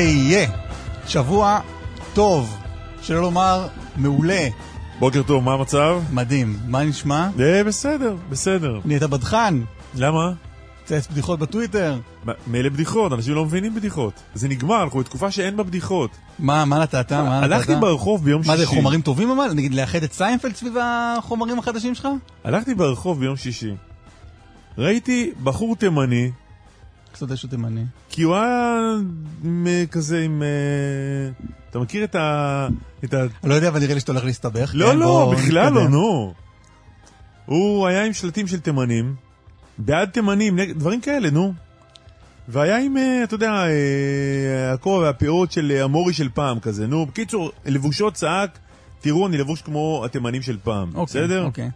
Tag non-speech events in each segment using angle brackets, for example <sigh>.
אהיה שבוע טוב, שלא לומר מעולה, בוקר טוב, מה המצב? מדהים. מה נשמע? אה, בסדר, בסדר. נהיית בדחן, למה? צייץ בדיחות בטוויטר. מילא בדיחות, אנשים לא מבינים בדיחות. זה נגמר, אנחנו בתקופה שאין בה בדיחות. מה, מה נתת? מה נתת? הלכתי ברחוב ביום שישי. מה זה, חומרים טובים אבל? נגיד לאחד את סיינפלד סביב החומרים החדשים שלך? הלכתי ברחוב ביום שישי. ראיתי בחור תימני, קצת איזשהו תימני. כי הוא היה כזה עם... אה, אתה מכיר את ה... את ה... לא יודע, אבל נראה לי שאתה הולך להסתבך. לא, לא, בכלל לא. נו. הוא היה עם שלטים של תימנים, בעד תימנים, דברים כאלה, נו. והיה עם, אה, אתה יודע, אה, הכובע והפאות של המורי של פעם כזה, נו. בקיצור, לבושו צעק, תראו, אני לבוש כמו התימנים של פעם, אוקיי, בסדר? אוקיי.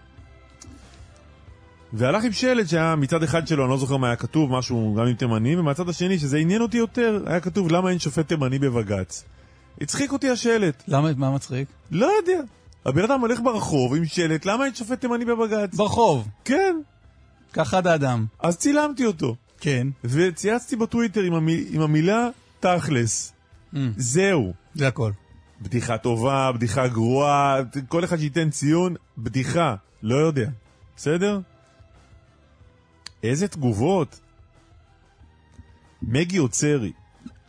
והלך עם שלט שהיה מצד אחד שלו, אני לא זוכר מה היה כתוב, משהו גם עם תימנים, ומהצד השני, שזה עניין אותי יותר, היה כתוב למה אין שופט תימני בבג"ץ. הצחיק אותי השלט. למה, מה מצחיק? לא יודע. הבן אדם הולך ברחוב עם שלט, למה אין שופט תימני בבג"ץ? ברחוב, כן. כחד האדם. אז צילמתי אותו. כן. וצייצתי בטוויטר עם, המי, עם המילה תכלס. Mm, זהו. זה הכל. בדיחה טובה, בדיחה גרועה, כל אחד שייתן ציון, בדיחה. לא יודע. בסדר? איזה תגובות. מגי עוצרי.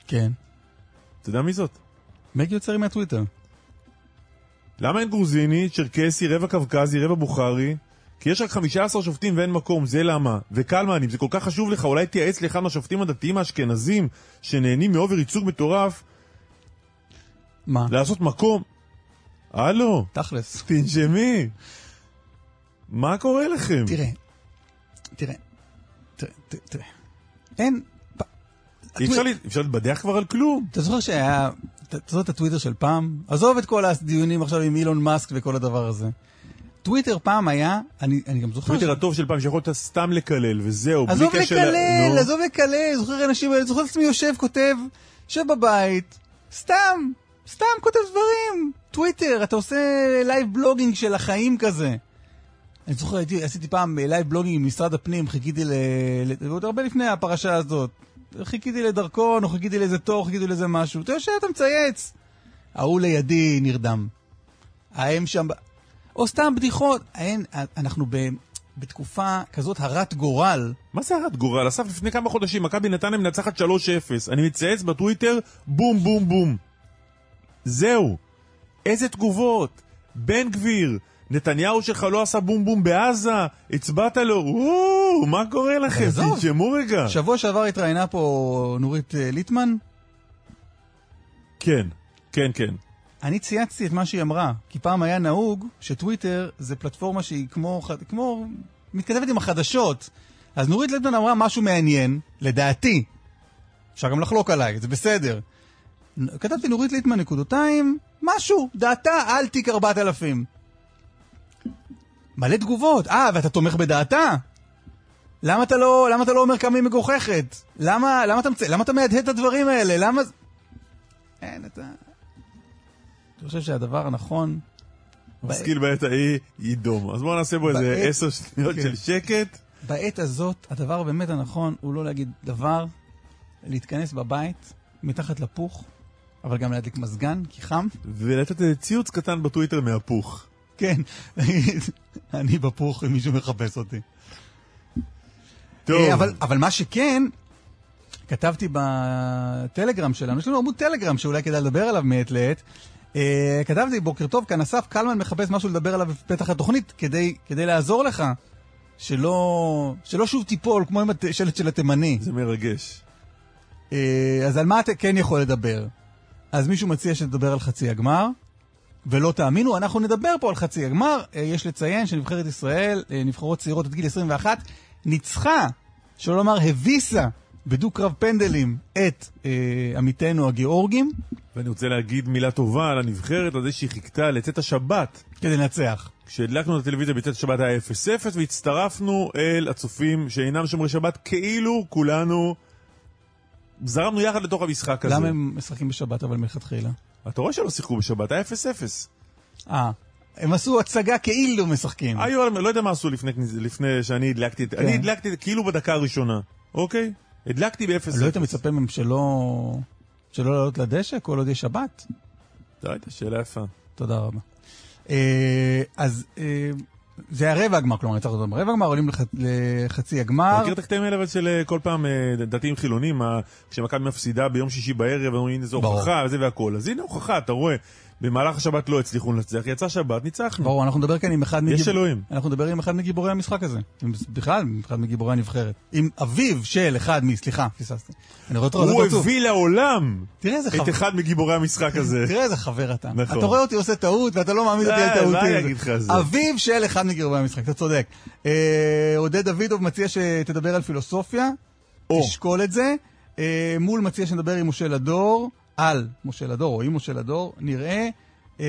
כן. אתה יודע מי זאת? מגי יוצר מהטוויטר. למה אין גרוזיני, צ'רקסי, רבע קווקזי, רבע בוכרי? כי יש רק 15 שופטים ואין מקום, זה למה. וקלמן, אם זה כל כך חשוב לך, אולי תייעץ לאחד מהשופטים הדתיים האשכנזים, שנהנים מאובר ייצוג מטורף, מה? לעשות מקום. הלו, תכלס. תנשמי. מה קורה לכם? תראה, תראה. אין... אפשר, לה- אפשר להתבדח כבר על כלום. אתה זוכר שהיה, אתה זוכר את הטוויטר של פעם? עזוב את כל הדיונים עכשיו עם אילון מאסק וכל הדבר הזה. טוויטר פעם היה, אני, אני גם זוכר... טוויטר הטוב של פעם שיכולת סתם לקלל, וזהו, בלי עזוב קשר... ל- לקלל, נו. עזוב לקלל, זוכר אנשים, זוכר את עצמי יושב, כותב, יושב בבית, סתם, סתם כותב דברים. טוויטר, אתה עושה live blogging של החיים כזה. אני זוכר, הייתי, עשיתי פעם live blogging עם משרד הפנים, חיכיתי ל... עוד הרבה לפני הפרשה הזאת. חיכיתי לדרכון, או חיכיתי לאיזה תור, חיכיתי לאיזה משהו. אתה יושב, אתה מצייץ. ההוא לידי נרדם. האם שם... או סתם בדיחות. אין, אנחנו ב... בתקופה כזאת הרת גורל. מה זה הרת גורל? אסף, לפני כמה חודשים מכבי נתניה מנצחת 3-0. אני מצייץ בטוויטר, בום בום בום. זהו. איזה תגובות. בן גביר, נתניהו שלך לא עשה בום בום בעזה, הצבעת לו, וואו, מה קורה לכם? תנשמו רגע. שבוע שעבר התראיינה פה נורית אה, ליטמן. כן, כן, כן. אני צייצתי את מה שהיא אמרה, כי פעם היה נהוג שטוויטר זה פלטפורמה שהיא כמו, כמו מתכתבת עם החדשות. אז נורית ליטמן אמרה משהו מעניין, לדעתי. אפשר גם לחלוק עליי, זה בסדר. כתבתי נורית ליטמן נקודותיים, משהו, דעתה על תיק 4000. מלא תגובות, אה, ואתה תומך בדעתה? למה אתה לא, למה אתה לא אומר כמה היא מגוחכת? למה, למה אתה, למה אתה מהדהד את הדברים האלה? למה... אין, אתה... אני חושב שהדבר הנכון... משכיל בעת ההיא, יידום. אז בואו נעשה בו איזה עשר שניות כן. של שקט. בעת הזאת, הדבר באמת הנכון הוא לא להגיד דבר, להתכנס בבית, מתחת לפוך, אבל גם להדליק מזגן, כי חם. ולתת ציוץ קטן בטוויטר מהפוך. כן, <laughs> אני בפוך אם מישהו מחפש אותי. טוב, אה, אבל, אבל מה שכן, כתבתי בטלגרם שלנו, יש לנו עמוד טלגרם שאולי כדאי לדבר עליו מעת לעת. אה, כתבתי, בוקר טוב, כאן אסף קלמן מחפש משהו לדבר עליו בפתח התוכנית, כדי, כדי לעזור לך, שלא, שלא שוב תיפול כמו עם השלט של התימני. זה מרגש. אה, אז על מה אתה כן יכול לדבר? אז מישהו מציע שנדבר על חצי הגמר, ולא תאמינו, אנחנו נדבר פה על חצי הגמר. אה, יש לציין שנבחרת ישראל, אה, נבחרות צעירות עד גיל 21, ניצחה, שלא לומר הביסה, בדו-קרב פנדלים את אה, עמיתינו הגיאורגים, ואני רוצה להגיד מילה טובה על הנבחרת, על זה שהיא חיכתה לצאת השבת. כדי לנצח. כשהדלקנו את הטלוויזיה בצאת השבת היה 0-0, והצטרפנו אל הצופים שאינם שומרי שבת, כאילו כולנו זרמנו יחד לתוך המשחק הזה. למה הם משחקים בשבת אבל מלכתחילה? אתה רואה שלא שיחקו בשבת, היה 0-0. אה, הם עשו הצגה כאילו משחקים. היו, לא יודע מה עשו לפני, לפני שאני הדלקתי את... אני הדלקתי את כאילו בדקה הראשונה, אוקיי? הדלקתי ב-0-0. לא היית מצפה מהם שלא... שלא לעלות לדשא כל עוד יש שבת? זו הייתה שאלה יפה. תודה רבה. אה, אז אה, זה היה רבע הגמר, כלומר, יצא אותו ברבע הגמר, עולים לח- לחצי הגמר. אתה מכיר את הקטעים האלה של אה, כל פעם אה, דתיים חילונים, כשמכבי מפסידה ביום שישי בערב, אומרים הנה זו. הוכחה וזה והכל. אז הנה הוכחה, אתה רואה, במהלך השבת לא הצליחו לנצח, יצא שבת, ניצחנו. ברור, אנחנו נדבר כאן עם אחד יש אלוהים. אנחנו נדבר עם אחד מגיבורי המשחק הזה. עם, בכלל, עם אחד מגיבורי הנבחרת. עם אביו של אחד מ... סליחה, פספסתי. אני רואה אותו הוא. הביא לעולם איזה את חבר. אחד מגיבורי המשחק הזה. <laughs> תראה איזה חבר אתה. נכון. אתה רואה אותי עושה טעות ואתה לא מעמיד אותי על אה, טעותי. מה אני אגיד לך על זה? אביו של אחד מגיבורי המשחק, אתה צודק. אה, עודד דוידוב מציע שתדבר על פילוסופיה, או. תשקול את זה. אה, מול מציע שנדבר עם משה לדור, על משה לדור או עם משה לדור, נראה. אה,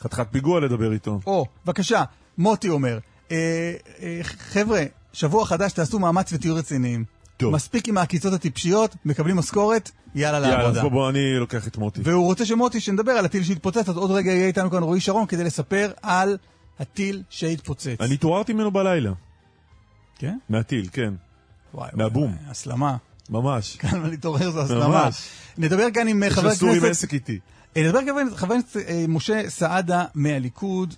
חתיכת פיגוע לדבר איתו. או, בבקשה, מוטי אומר, אה, אה, חבר'ה, שבוע חדש, תעשו מאמץ ותהיו רציניים. טוב. מספיק עם העקיצות הטיפשיות, מקבלים משכורת, יאללה יאללה, אז לעבודה. בוא, בוא, אני לוקח את מוטי. והוא רוצה שמוטי, שנדבר על הטיל שהתפוצץ, אז עוד רגע יהיה איתנו כאן רועי שרון כדי לספר על הטיל שהתפוצץ. אני התעוררתי ממנו בלילה. כן? מהטיל, כן. וואי, מהבום. וואי, הסלמה. ממש. <laughs> כאן להתעורר זו הסלמה. ממש. נדבר כאן עם אה, יש חבר לסורים הכנסת... עסק איתי. אה, נדבר כאן עם חבר הכנסת אה, משה סעדה מהליכוד.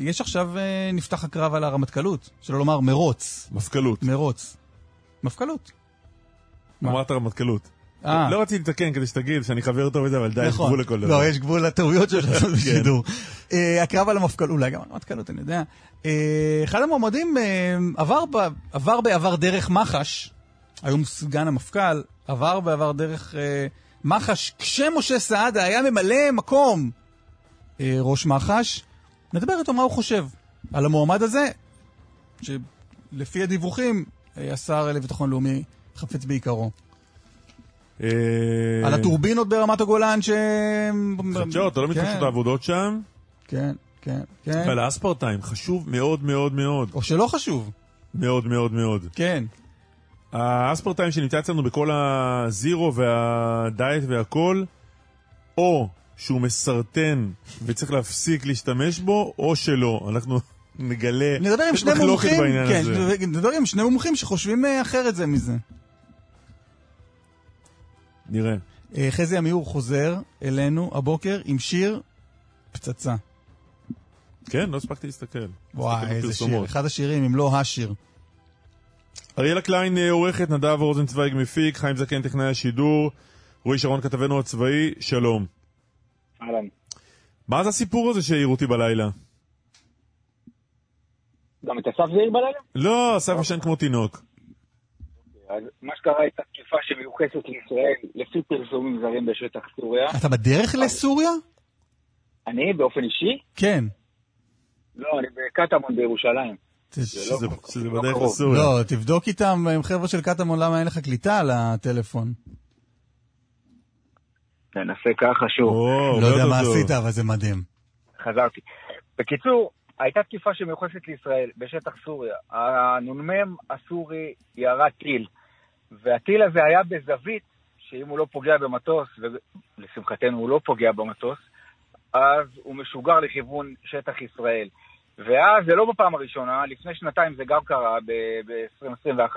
יש עכשיו, נפתח הקרב על הרמטכ"לות, שלא לומר מרוץ. מפכ"לות. מרוץ. מפכ"לות. אמרת רמטכ"לות. לא רציתי לתקן כדי שתגיד שאני חבר טוב וזה, אבל די, יש נכון. גבול לכל דבר. לא, יש גבול לטעויות שיש לעשות <laughs> כן. בשידור. הקרב על המפכ"ל, אולי גם על המפכ"לות, אני יודע. אחד המועמדים עבר בעבר דרך מח"ש, היום סגן המפכ"ל, עבר בעבר דרך אה, מח"ש, כשמשה סעדה היה ממלא מקום אה, ראש מח"ש. נדבר איתו מה הוא חושב על המועמד הזה, שלפי הדיווחים, אה, השר לביטחון לאומי חפץ בעיקרו. אה, על הטורבינות ברמת הגולן ש... חדשות, אתה לא כן, מתחדשות העבודות שם. כן, כן, כן. ועל האספרטיים, חשוב מאוד מאוד מאוד. או שלא חשוב. מאוד מאוד מאוד. כן. האספרטיים שנמצא אצלנו בכל הזירו והדיאט והכל, או שהוא מסרטן וצריך להפסיק להשתמש בו, או שלא. אנחנו <laughs> נגלה... נדבר עם שני מומחים, כן, הזה. נדבר עם שני מומחים שחושבים אה, אחרת זה מזה. נראה. אה, חזי עמיור חוזר אלינו הבוקר עם שיר פצצה. כן, לא הספקתי להסתכל. וואי, איזה. שיר. אחד השירים, אם לא השיר. אריאלה קליין אה, עורכת, נדב רוזנצוויג מפיק, חיים זקן טכנאי השידור, רועי שרון כתבנו הצבאי, שלום. אהלן. מה זה הסיפור הזה שהעירו אותי בלילה? גם את אסף זעיר בלילה? לא, אסף ישן כמו תינוק. אז מה שקרה הייתה תקיפה שמיוחסת לישראל לפי פרסומים זרים בשטח סוריה. אתה בדרך לסוריה? אני באופן אישי? כן. לא, אני בקטמון בירושלים. לא שזה לא בדרך. לסוריה. לא, תבדוק איתם, עם חבר'ה של קטמון, למה אין לך קליטה על הטלפון. ננסה ככה שוב. לא יודע מה. עשית, אבל זה מדהים. חזרתי. בקיצור, הייתה תקיפה שמיוחסת לישראל בשטח סוריה. הנ"מ הסורי ירה טיל, והטיל הזה היה בזווית שאם הוא לא פוגע במטוס, ולשמחתנו הוא לא פוגע במטוס, אז הוא משוגר לכיוון שטח ישראל. ואז, זה לא בפעם הראשונה, לפני שנתיים זה גם קרה ב-2021,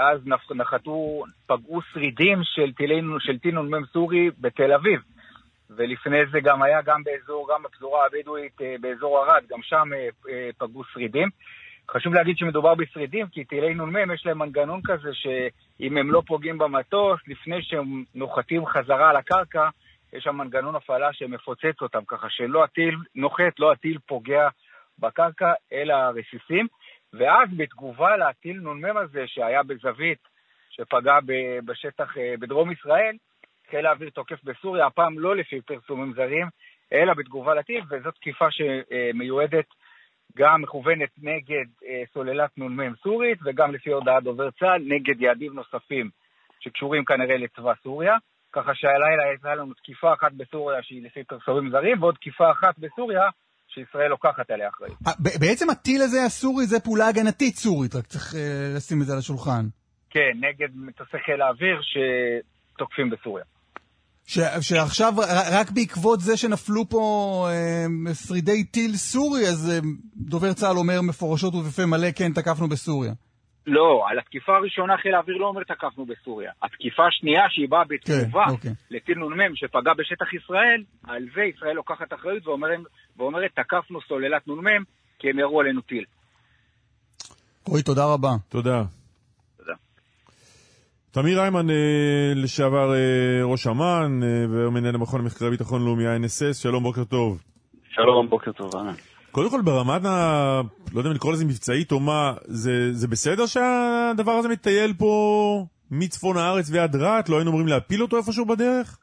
אז נח- נחתו, פגעו שרידים של טילי- של טיל נ"מ סורי בתל אביב. ולפני זה גם היה גם באזור, גם בפזורה הבדואית, אה, באזור ערד, גם שם אה, אה, פגעו שרידים. חשוב להגיד שמדובר בשרידים, כי טילי נ"מ יש להם מנגנון כזה שאם הם לא פוגעים במטוס, לפני שהם נוחתים חזרה על הקרקע, יש שם מנגנון הפעלה שמפוצץ אותם, ככה שלא הטיל נוחת, לא הטיל פוגע בקרקע, אלא הרסיסים. ואז בתגובה לטיל נ"מ הזה, שהיה בזווית שפגע בשטח אה, בדרום ישראל, חיל האוויר תוקף בסוריה, הפעם לא לפי פרסומים זרים, אלא בתגובה לטיל, וזו תקיפה שמיועדת גם מכוונת נגד אה, סוללת נ"מ סורית, וגם לפי הודעת דובר צה"ל, נגד יעדים נוספים שקשורים כנראה לצבא סוריה. ככה שהלילה הייתה לנו תקיפה אחת בסוריה שהיא לפי פרסומים זרים, ועוד תקיפה אחת בסוריה שישראל לוקחת עליה אחריות. בעצם הטיל הזה הסורי זה פעולה הגנתית סורית, רק צריך אה, לשים את זה על השולחן. כן, נגד מטוסי חיל האוויר שתוקפים בסוריה. ש, שעכשיו, רק בעקבות זה שנפלו פה אה, שרידי טיל סורי, אז אה, דובר צה"ל אומר מפורשות ובפה מלא, כן, תקפנו בסוריה. לא, על התקיפה הראשונה חיל האוויר לא אומר תקפנו בסוריה. התקיפה השנייה שהיא באה בתגובה כן, אוקיי. לטיל נ"מ שפגע בשטח ישראל, על זה ישראל לוקחת אחריות ואומרת, ואומרת תקפנו סוללת נ"מ כי הם ירו עלינו טיל. רועי, תודה רבה. תודה. תמיר היימן, אה, לשעבר אה, ראש אמ"ן, אה, והיום מנהל המכון למחקרי ביטחון לאומי, ה-NSS, שלום, בוקר טוב. שלום, בוקר טוב, אהלן. קודם כל, ברמת ה... לא יודע אם לקרוא לזה מבצעית או מה, זה, זה בסדר שהדבר הזה מטייל פה מצפון הארץ ועד רהט? לא היינו אמורים להפיל אותו איפשהו בדרך?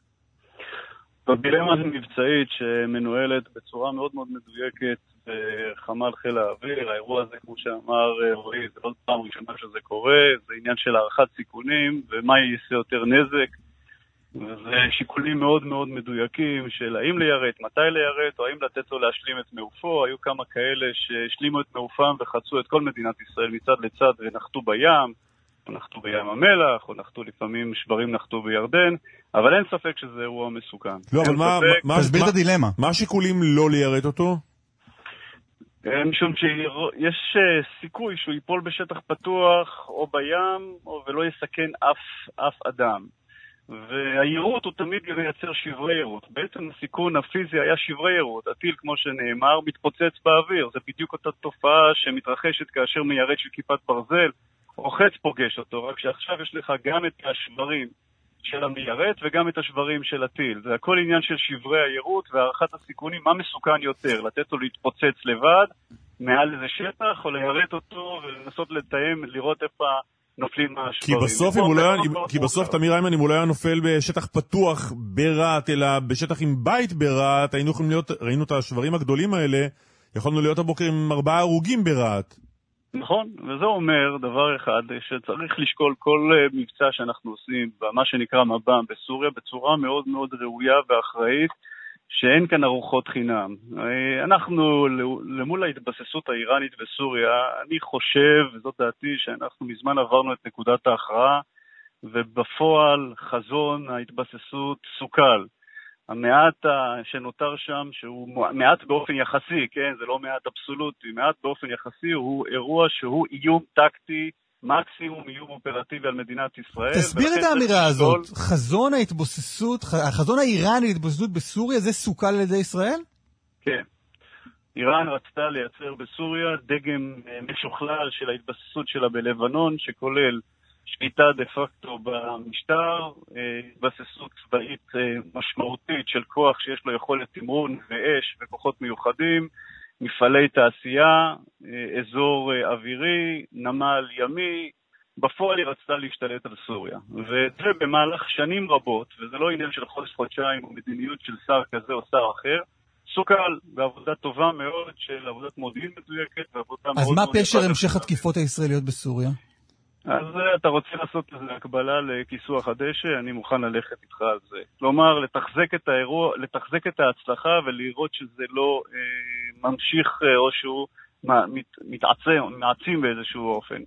בדילמה המבצעית שמנוהלת בצורה מאוד מאוד מדויקת בחמ"ל חיל האוויר, האירוע הזה, כמו שאמר אה, רועי, זה לא פעם ראשונה שזה קורה, זה עניין של הערכת סיכונים ומה יעשה יותר נזק. וזה שיקולים מאוד מאוד מדויקים של האם ליירט, מתי ליירט, או האם לתת לו להשלים את מעופו. היו כמה כאלה שהשלימו את מעופם וחצו את כל מדינת ישראל מצד לצד ונחתו בים, או נחתו בים המלח, או נחתו לפעמים, שברים נחתו בירדן, אבל אין ספק שזה אירוע מסוכן. לא, אבל מה, ספק, מה, תסביר מה, את הדילמה. מה השיקולים לא ליירט אותו? אה, משום שיש אה, סיכוי שהוא ייפול בשטח פתוח או בים, או ולא יסכן אף, אף אדם. והיירוט הוא תמיד מייצר שברי יירוט. בעצם הסיכון הפיזי היה שברי יירוט. הטיל, כמו שנאמר, מתפוצץ באוויר. זה בדיוק אותה תופעה שמתרחשת כאשר מיירט של כיפת ברזל, רוחץ פוגש אותו, רק שעכשיו יש לך גם את השברים של המיירט וגם את השברים של הטיל. זה הכל עניין של שברי היירוט והערכת הסיכונים, מה מסוכן יותר, לתת לו להתפוצץ לבד מעל איזה שטח, או ליירט אותו ולנסות לתאם, לראות איפה נופלים כי השברים. בסוף, אם הוא לא היה, כי בסוף. תמיר היימן, אם הוא לא היה נופל בשטח פתוח ברהט, אלא בשטח עם בית ברהט, היינו יכולים להיות, ראינו את השברים הגדולים האלה, יכולנו להיות הבוקר עם ארבעה הרוגים ברהט. נכון, וזה אומר דבר אחד, שצריך לשקול כל אה, מבצע שאנחנו עושים במה שנקרא מב"ם בסוריה בצורה מאוד מאוד ראויה ואחראית, שאין כאן ארוחות חינם. אה, אנחנו, למול ההתבססות האיראנית בסוריה, אני חושב, וזאת דעתי, שאנחנו מזמן עברנו את נקודת ההכרעה, ובפועל חזון ההתבססות סוכל. המעט שנותר שם, שהוא מעט באופן יחסי, כן, זה לא מעט אבסולוטי, מעט באופן יחסי, הוא אירוע שהוא איום טקטי, מקסימום איום אופרטיבי על מדינת ישראל. תסביר את האמירה הזאת. חזון ההתבוססות, החזון האיראני להתבוססות בסוריה, זה סוכל על ידי ישראל? כן. איראן רצתה לייצר בסוריה דגם אה, משוכלל של ההתבססות שלה בלבנון, שכולל שליטה דה פקטו במשטר, אה, התבססות צבאית אה, משמעותית של כוח שיש לו יכולת תמרון ואש וכוחות מיוחדים, מפעלי תעשייה, אה, אזור אה, אווירי, נמל ימי. בפועל היא רצתה להשתלט על סוריה. וזה במהלך שנים רבות, וזה לא עניין של חודש-חודשיים או מדיניות של שר כזה או שר אחר, סוכל בעבודה טובה מאוד של עבודת מודיעין מדויקת ועבודה מאוד אז מאוד... מה יפה פשר המשך צה"ל. התקיפות הישראליות בסוריה? אז אה, אתה רוצה לעשות איזו הקבלה לכיסוח הדשא, אני מוכן ללכת איתך על זה. כלומר, לתחזק את האירוע, לתחזק את ההצלחה ולראות שזה לא אה, ממשיך אה, או שהוא מת, מתעצם, מעצים באיזשהו אופן.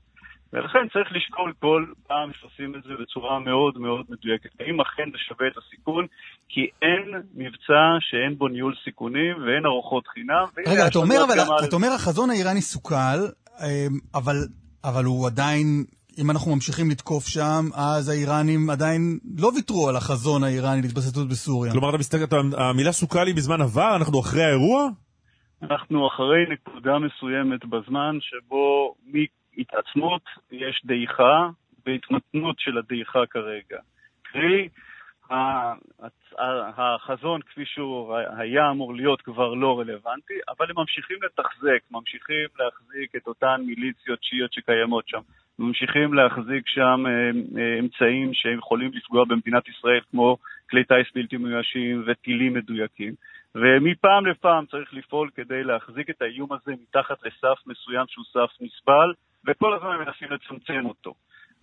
ולכן צריך לשקול כל פעם שעושים את זה בצורה מאוד מאוד מדויקת. האם אכן זה שווה את הסיכון? כי אין מבצע שאין בו ניהול סיכונים ואין ארוחות חינם. רגע, אתה אומר, אבל, אתה אומר החזון האיראני סוכל, אמ, אבל, אבל הוא עדיין, אם אנחנו ממשיכים לתקוף שם, אז האיראנים עדיין לא ויתרו על החזון האיראני להתבססות בסוריה. כלומר, אתה מסתכל, המילה סוכה לי בזמן עבר, אנחנו אחרי האירוע? אנחנו אחרי נקודה מסוימת בזמן שבו מהתעצמות יש דעיכה והתמתנות של הדעיכה כרגע. קרי, החזון כפי שהוא היה אמור להיות כבר לא רלוונטי, אבל הם ממשיכים לתחזק, ממשיכים להחזיק את אותן מיליציות שיעיות שקיימות שם. ממשיכים להחזיק שם אה, אה, אמצעים שיכולים לפגוע במדינת ישראל, כמו כלי טיס בלתי מיואשים וטילים מדויקים. ומפעם לפעם צריך לפעול כדי להחזיק את האיום הזה מתחת לסף מסוים שהוא סף נסבל, וכל הזמן מנסים לצמצם אותו.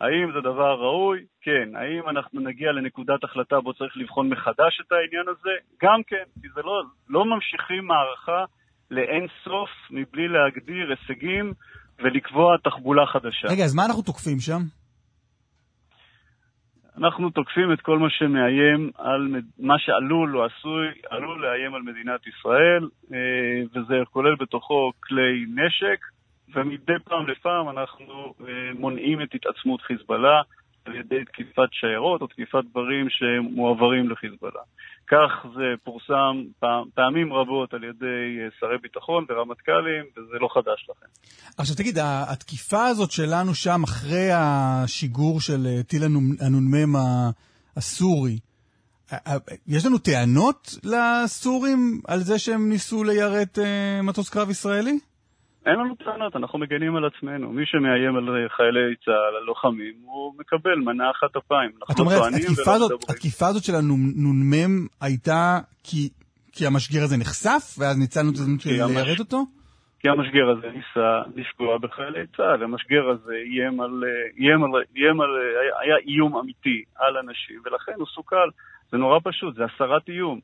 האם זה דבר ראוי? כן. האם אנחנו נגיע לנקודת החלטה בו צריך לבחון מחדש את העניין הזה? גם כן, כי זה לא, לא ממשיכים מערכה לאין סוף מבלי להגדיר הישגים ולקבוע תחבולה חדשה. רגע, אז מה אנחנו תוקפים שם? אנחנו תוקפים את כל מה שמאיים על מה שעלול או עשוי, עלול לאיים על מדינת ישראל, אה, וזה כולל בתוכו כלי נשק, ומדי פעם לפעם אנחנו אה, מונעים את התעצמות חיזבאללה על ידי תקיפת שיירות או תקיפת דברים שמועברים לחיזבאללה. כך זה פורסם פעמים רבות על ידי אה, שרי ביטחון ורמטכ"לים, וזה לא חדש לכם. עכשיו תגיד, התקיפה הזאת שלנו שם אחרי השיגור של אה, טיל הנ"מ הסורי, יש לנו טענות לסורים על זה שהם ניסו ליירט מטוס קרב ישראלי? אין לנו טענות, אנחנו מגנים על עצמנו. מי שמאיים על חיילי צה"ל, על לוחמים, הוא מקבל מנה אחת אפיים. אתה אומר, התקיפה הזאת, התקיפה הזאת של הנ"מ הייתה כי, כי המשגר הזה נחשף, ואז ניצלנו את הזמן של ליירט אותו? כי המשגר הזה ניסה לפגוע בחיילי צה"ל. המשגר הזה איים על, איים על, איים על, היה איום אמיתי על אנשים, ולכן הוא סוכל. זה נורא פשוט, זה הסרת איום.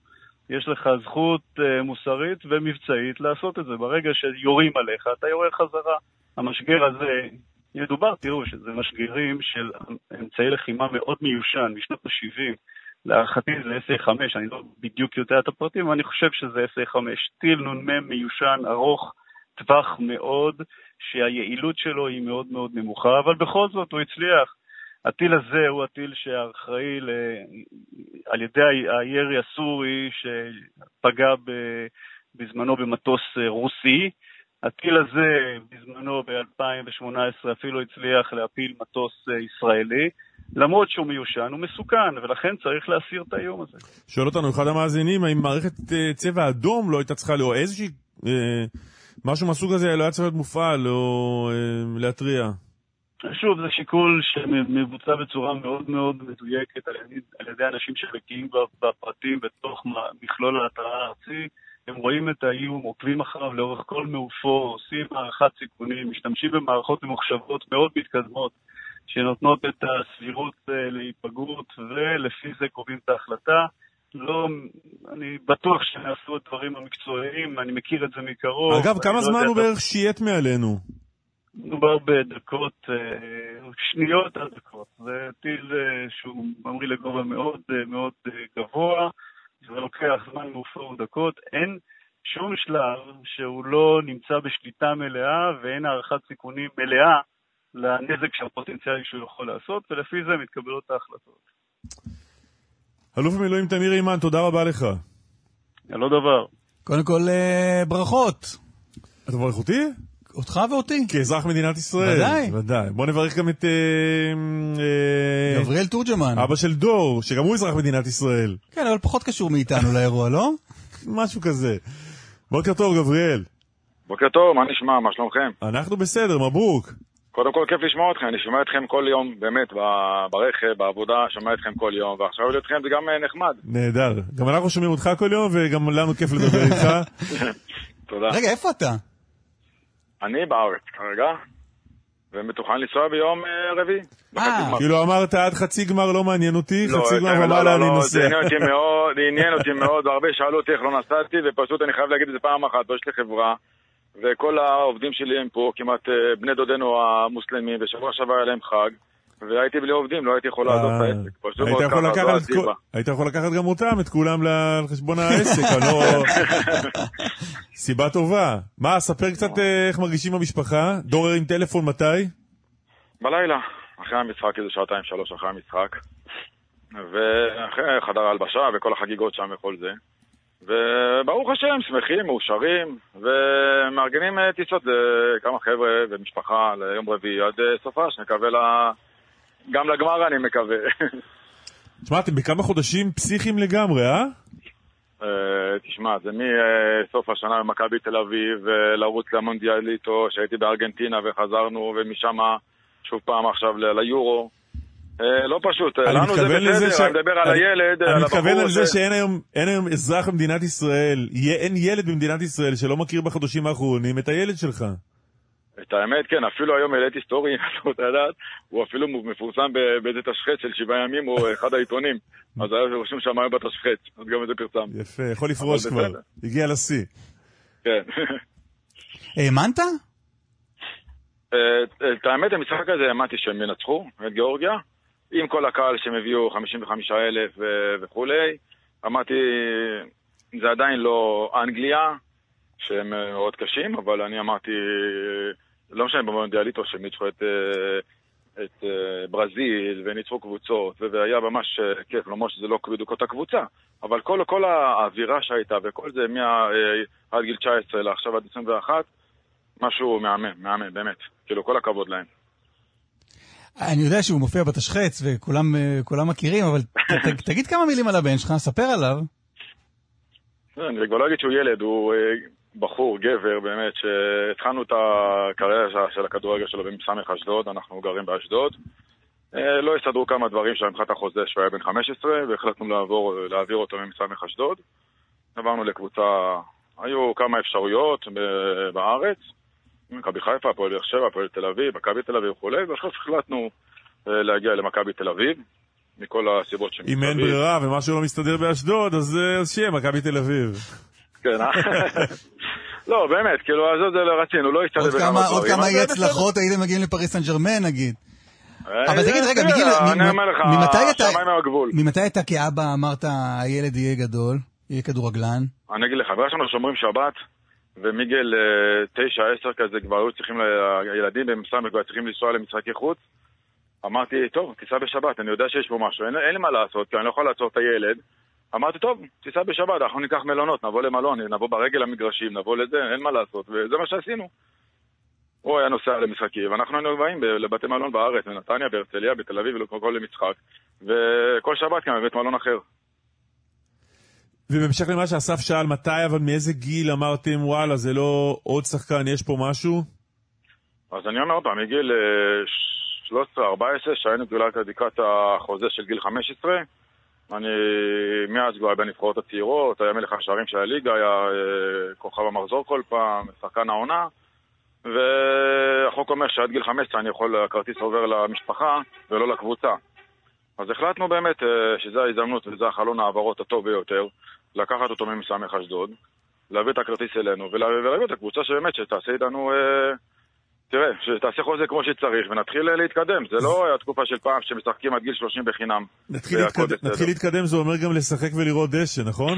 יש לך זכות uh, מוסרית ומבצעית לעשות את זה. ברגע שיורים עליך, אתה יורה חזרה. המשגר הזה, ידובר, תראו, שזה משגרים של אמצעי לחימה מאוד מיושן, משנות ה-70. להערכתי זה SA5, אני לא בדיוק יודע את הפרטים, אבל אני חושב שזה SA5. טיל נ"מ מיושן, ארוך, טווח מאוד, שהיעילות שלו היא מאוד מאוד נמוכה, אבל בכל זאת הוא הצליח. הטיל הזה הוא הטיל שאחראי ל... על ידי הירי הסורי שפגע ב... בזמנו במטוס אה, רוסי. הטיל הזה בזמנו ב-2018 אפילו הצליח להפיל מטוס אה, ישראלי, למרות שהוא מיושן, הוא מסוכן, ולכן צריך להסיר את האיום הזה. שואל אותנו אחד המאזינים, האם מערכת אה, צבע אדום לא הייתה צריכה, או איזושהי, אה, משהו מהסוג הזה לא היה צריך להיות מופעל, או אה, להתריע? שוב, זה שיקול שמבוצע בצורה מאוד מאוד מדויקת על ידי, על ידי אנשים שבקיאים בפרטים בתוך מכלול ההתראה הארצי. הם רואים את האיום, עוקבים אחריו לאורך כל מעופו, עושים הערכת סיכונים, משתמשים במערכות ממוחשבות מאוד מתקדמות שנותנות את הסבירות אה, להיפגעות, ולפי זה קובעים את ההחלטה. לא, אני בטוח שהם יעשו את הדברים המקצועיים, אני מכיר את זה מקרוב. אגב, כמה לא זמן הוא בערך שייט מעלינו? מדובר בדקות, אה, שניות עד דקות. זה טיל אה, שהוא ממריא לגובה מאוד אה, מאוד גבוה, זה לוקח זמן מאופור דקות. אין שום שלב שהוא לא נמצא בשליטה מלאה ואין הערכת סיכונים מלאה לנזק שהפוטנציאלי שהוא יכול לעשות, ולפי זה מתקבלות ההחלטות. אלוף המילואים תמיר אימן, תודה רבה לך. לא דבר. קודם כל, ברכות. אתה מברך אותי? אותך ואותי. כאזרח מדינת ישראל. ודאי. ודאי. בוא נברך גם את... אה, אה, גבריאל תורג'מן. אבא של דור, שגם הוא אזרח מדינת ישראל. כן, אבל פחות קשור מאיתנו <laughs> לאירוע, לא? משהו כזה. בוקר טוב, גבריאל. בוקר טוב, מה נשמע? מה שלומכם? אנחנו בסדר, מברוק. קודם כל כיף לשמוע אתכם, אני שומע אתכם כל יום, באמת, ברכב, בעבודה, שומע אתכם כל יום, ועכשיו להיות אתכם זה גם אה, נחמד. נהדר. גם אנחנו שומעים אותך כל יום, וגם לנו כיף לדבר <laughs> איתך. תודה. רגע, איפה אתה? אני בארץ כרגע, ומתוכן לנסוע ביום אה, רביעי. אה, כאילו אמרת עד חצי גמר לא מעניין אותי, לא, חצי גמר לא, ומעלה לא, אני לא, נוסע. <laughs> זה עניין אותי מאוד, והרבה שאלו אותי איך לא נסעתי, ופשוט אני חייב להגיד את זה פעם אחת, יש לי חברה, וכל העובדים שלי הם פה, כמעט אה, בני דודינו המוסלמים, ושבוע שעבר היה להם חג. והייתי בלי עובדים, לא הייתי יכול לעזוב את אה, העסק. פשוט היית מאוד יכול ככה, לקחת זו את כל- הסיבה. היית יכול לקחת גם אותם, את כולם על חשבון העסק, לא... <laughs> סיבה טובה. מה, ספר קצת אה, איך מרגישים במשפחה. דור עם טלפון מתי? בלילה, אחרי המשחק, איזה שעתיים, שלוש אחרי המשחק. ואחרי חדר ההלבשה וכל החגיגות שם וכל זה. וברוך השם, שמחים, מאושרים, ומארגנים אה, טיסות לכמה חבר'ה ומשפחה ליום רביעי עד סופה, שנקווה ל... גם לגמר אני מקווה. <laughs> תשמע, אתם בכמה חודשים פסיכיים לגמרי, אה? אה, תשמע, זה מסוף השנה במכבי תל אביב, ולרוץ למונדיאליטו, שהייתי בארגנטינה וחזרנו, ומשם שוב פעם עכשיו ליורו. אה, לא פשוט, אה, אני לנו זה מתכוון ש... בסדר, אני מדבר על אני- הילד, אני על מתכוון הבחור על זה שאין היום, אזרח במדינת ישראל, אין ילד במדינת ישראל שלא מכיר בחודשים האחרונים את הילד שלך. את האמת, כן, אפילו היום העליתי סטורי, <laughs> אתה רוצה לדעת, הוא אפילו מפורסם באיזה תשחט של שבעה ימים, הוא <laughs> אחד העיתונים. אז היה רשום שם היום בתשחט, אז גם את זה פרסמתי. יפה, יכול לפרוש כבר. הגיע לשיא. כן. <laughs> האמנת? אה, את האמת, המשחק הזה האמנתי שהם ינצחו את גיאורגיה, עם כל הקהל שהם הביאו 55,000 ו- וכולי. אמרתי, זה עדיין לא אנגליה, שהם אה, מאוד קשים, אבל אני אמרתי, אה, לא משנה במונדיאליטו שהם ניצחו את, אה, את ברזיל וניצחו קבוצות, והיה ממש כיף, למרות שזה לא בדיוק אותה קבוצה, אבל כל, כל האווירה שהייתה וכל זה מה, עד גיל 19 לעכשיו עד 21, משהו מהמם, מהמם, באמת. כאילו, כל הכבוד להם. אני יודע שהוא מופיע בתשחץ וכולם כולם מכירים, אבל ת- ת- <laughs> תגיד כמה מילים על הבן שלך, ספר עליו. אני כבר לא אגיד שהוא ילד, הוא בחור, גבר, באמת, שהתחלנו את הקריירה של- הכדורגל שלו במסמך אשדוד, אנחנו גרים באשדוד. אה, לא הסתדרו כמה דברים שם מבחינת החוזה שהוא היה בן 15, והחלטנו לעבור, להעביר אותו ממסמך אשדוד. עברנו לקבוצה, היו כמה אפשרויות ב- בארץ, מכבי חיפה, הפועל באר שבע, הפועל תל אביב, מכבי תל אביב וכולי, ובסוף החלטנו אה, להגיע למכבי תל אביב, מכל הסיבות שמסביב. אם אין ברירה ומשהו לא מסתדר באשדוד, אה, אז שיהיה מכבי תל אביב. כן, אה? <laughs> לא, באמת, כאילו, אז זה לא רצינו, לא הסתדר עוד בכמה כמה, עוד כמה אי. הצלחות הייתם מגיעים לפריס סן ג'רמן נגיד. אה, אבל תגיד, רגע, תראה, מגיל, אני מ- אומר לך, ממתי אתה, השמיים הם הגבול. ממתי אתה כאבא אמרת הילד יהיה גדול, יהיה כדורגלן? אני אגיד לך, ויש לנו שומרים שבת, ומגיל אה, תשע, עשר כזה כבר היו צריכים, הילדים במסלם כבר צריכים לנסוע למשחקי חוץ. אמרתי, טוב, תיסע בשבת, אני יודע שיש פה משהו, אין, אין לי מה לעשות, כי אני לא יכול לעצור את הילד. אמרתי, טוב, תיסע בשבת, אנחנו ניקח מלונות, נבוא למלון, נבוא ברגל למגרשים, נבוא לזה, אין מה לעשות, וזה מה שעשינו. הוא היה נוסע למשחקים, ואנחנו היינו באים לבתי מלון בארץ, בנתניה, בהרצליה, בתל אביב, כל משחק, וכל שבת כאן בבית מלון אחר. ובהמשך למה שאסף שאל, מתי אבל מאיזה גיל אמרתם, וואלה, זה לא עוד שחקן, יש פה משהו? אז אני אומר עוד פעם, מגיל אה, 13-14, שהיינו גדולת לקראת החוזה של גיל 15, אני מאז כבר בנבחרות הצעירות, היה מלך השערים של הליגה, היה אה, כוכב המחזור כל פעם, שחקן העונה, והחוק אומר שעד גיל 15 אני יכול, הכרטיס עובר למשפחה ולא לקבוצה. אז החלטנו באמת אה, שזו ההזדמנות וזה החלון ההעברות הטוב ביותר, לקחת אותו ממסמך אשדוד, להביא את הכרטיס אלינו ולה- ולהביא את הקבוצה שבאמת שתעשה איתנו... אה, תראה, שתעשה חוזה כמו שצריך ונתחיל אה, להתקדם. זה לא התקופה של פעם שמשחקים עד גיל 30 בחינם. נתחיל, להתקד... נתחיל להתקדם, זה אומר גם לשחק ולראות דשא, נכון?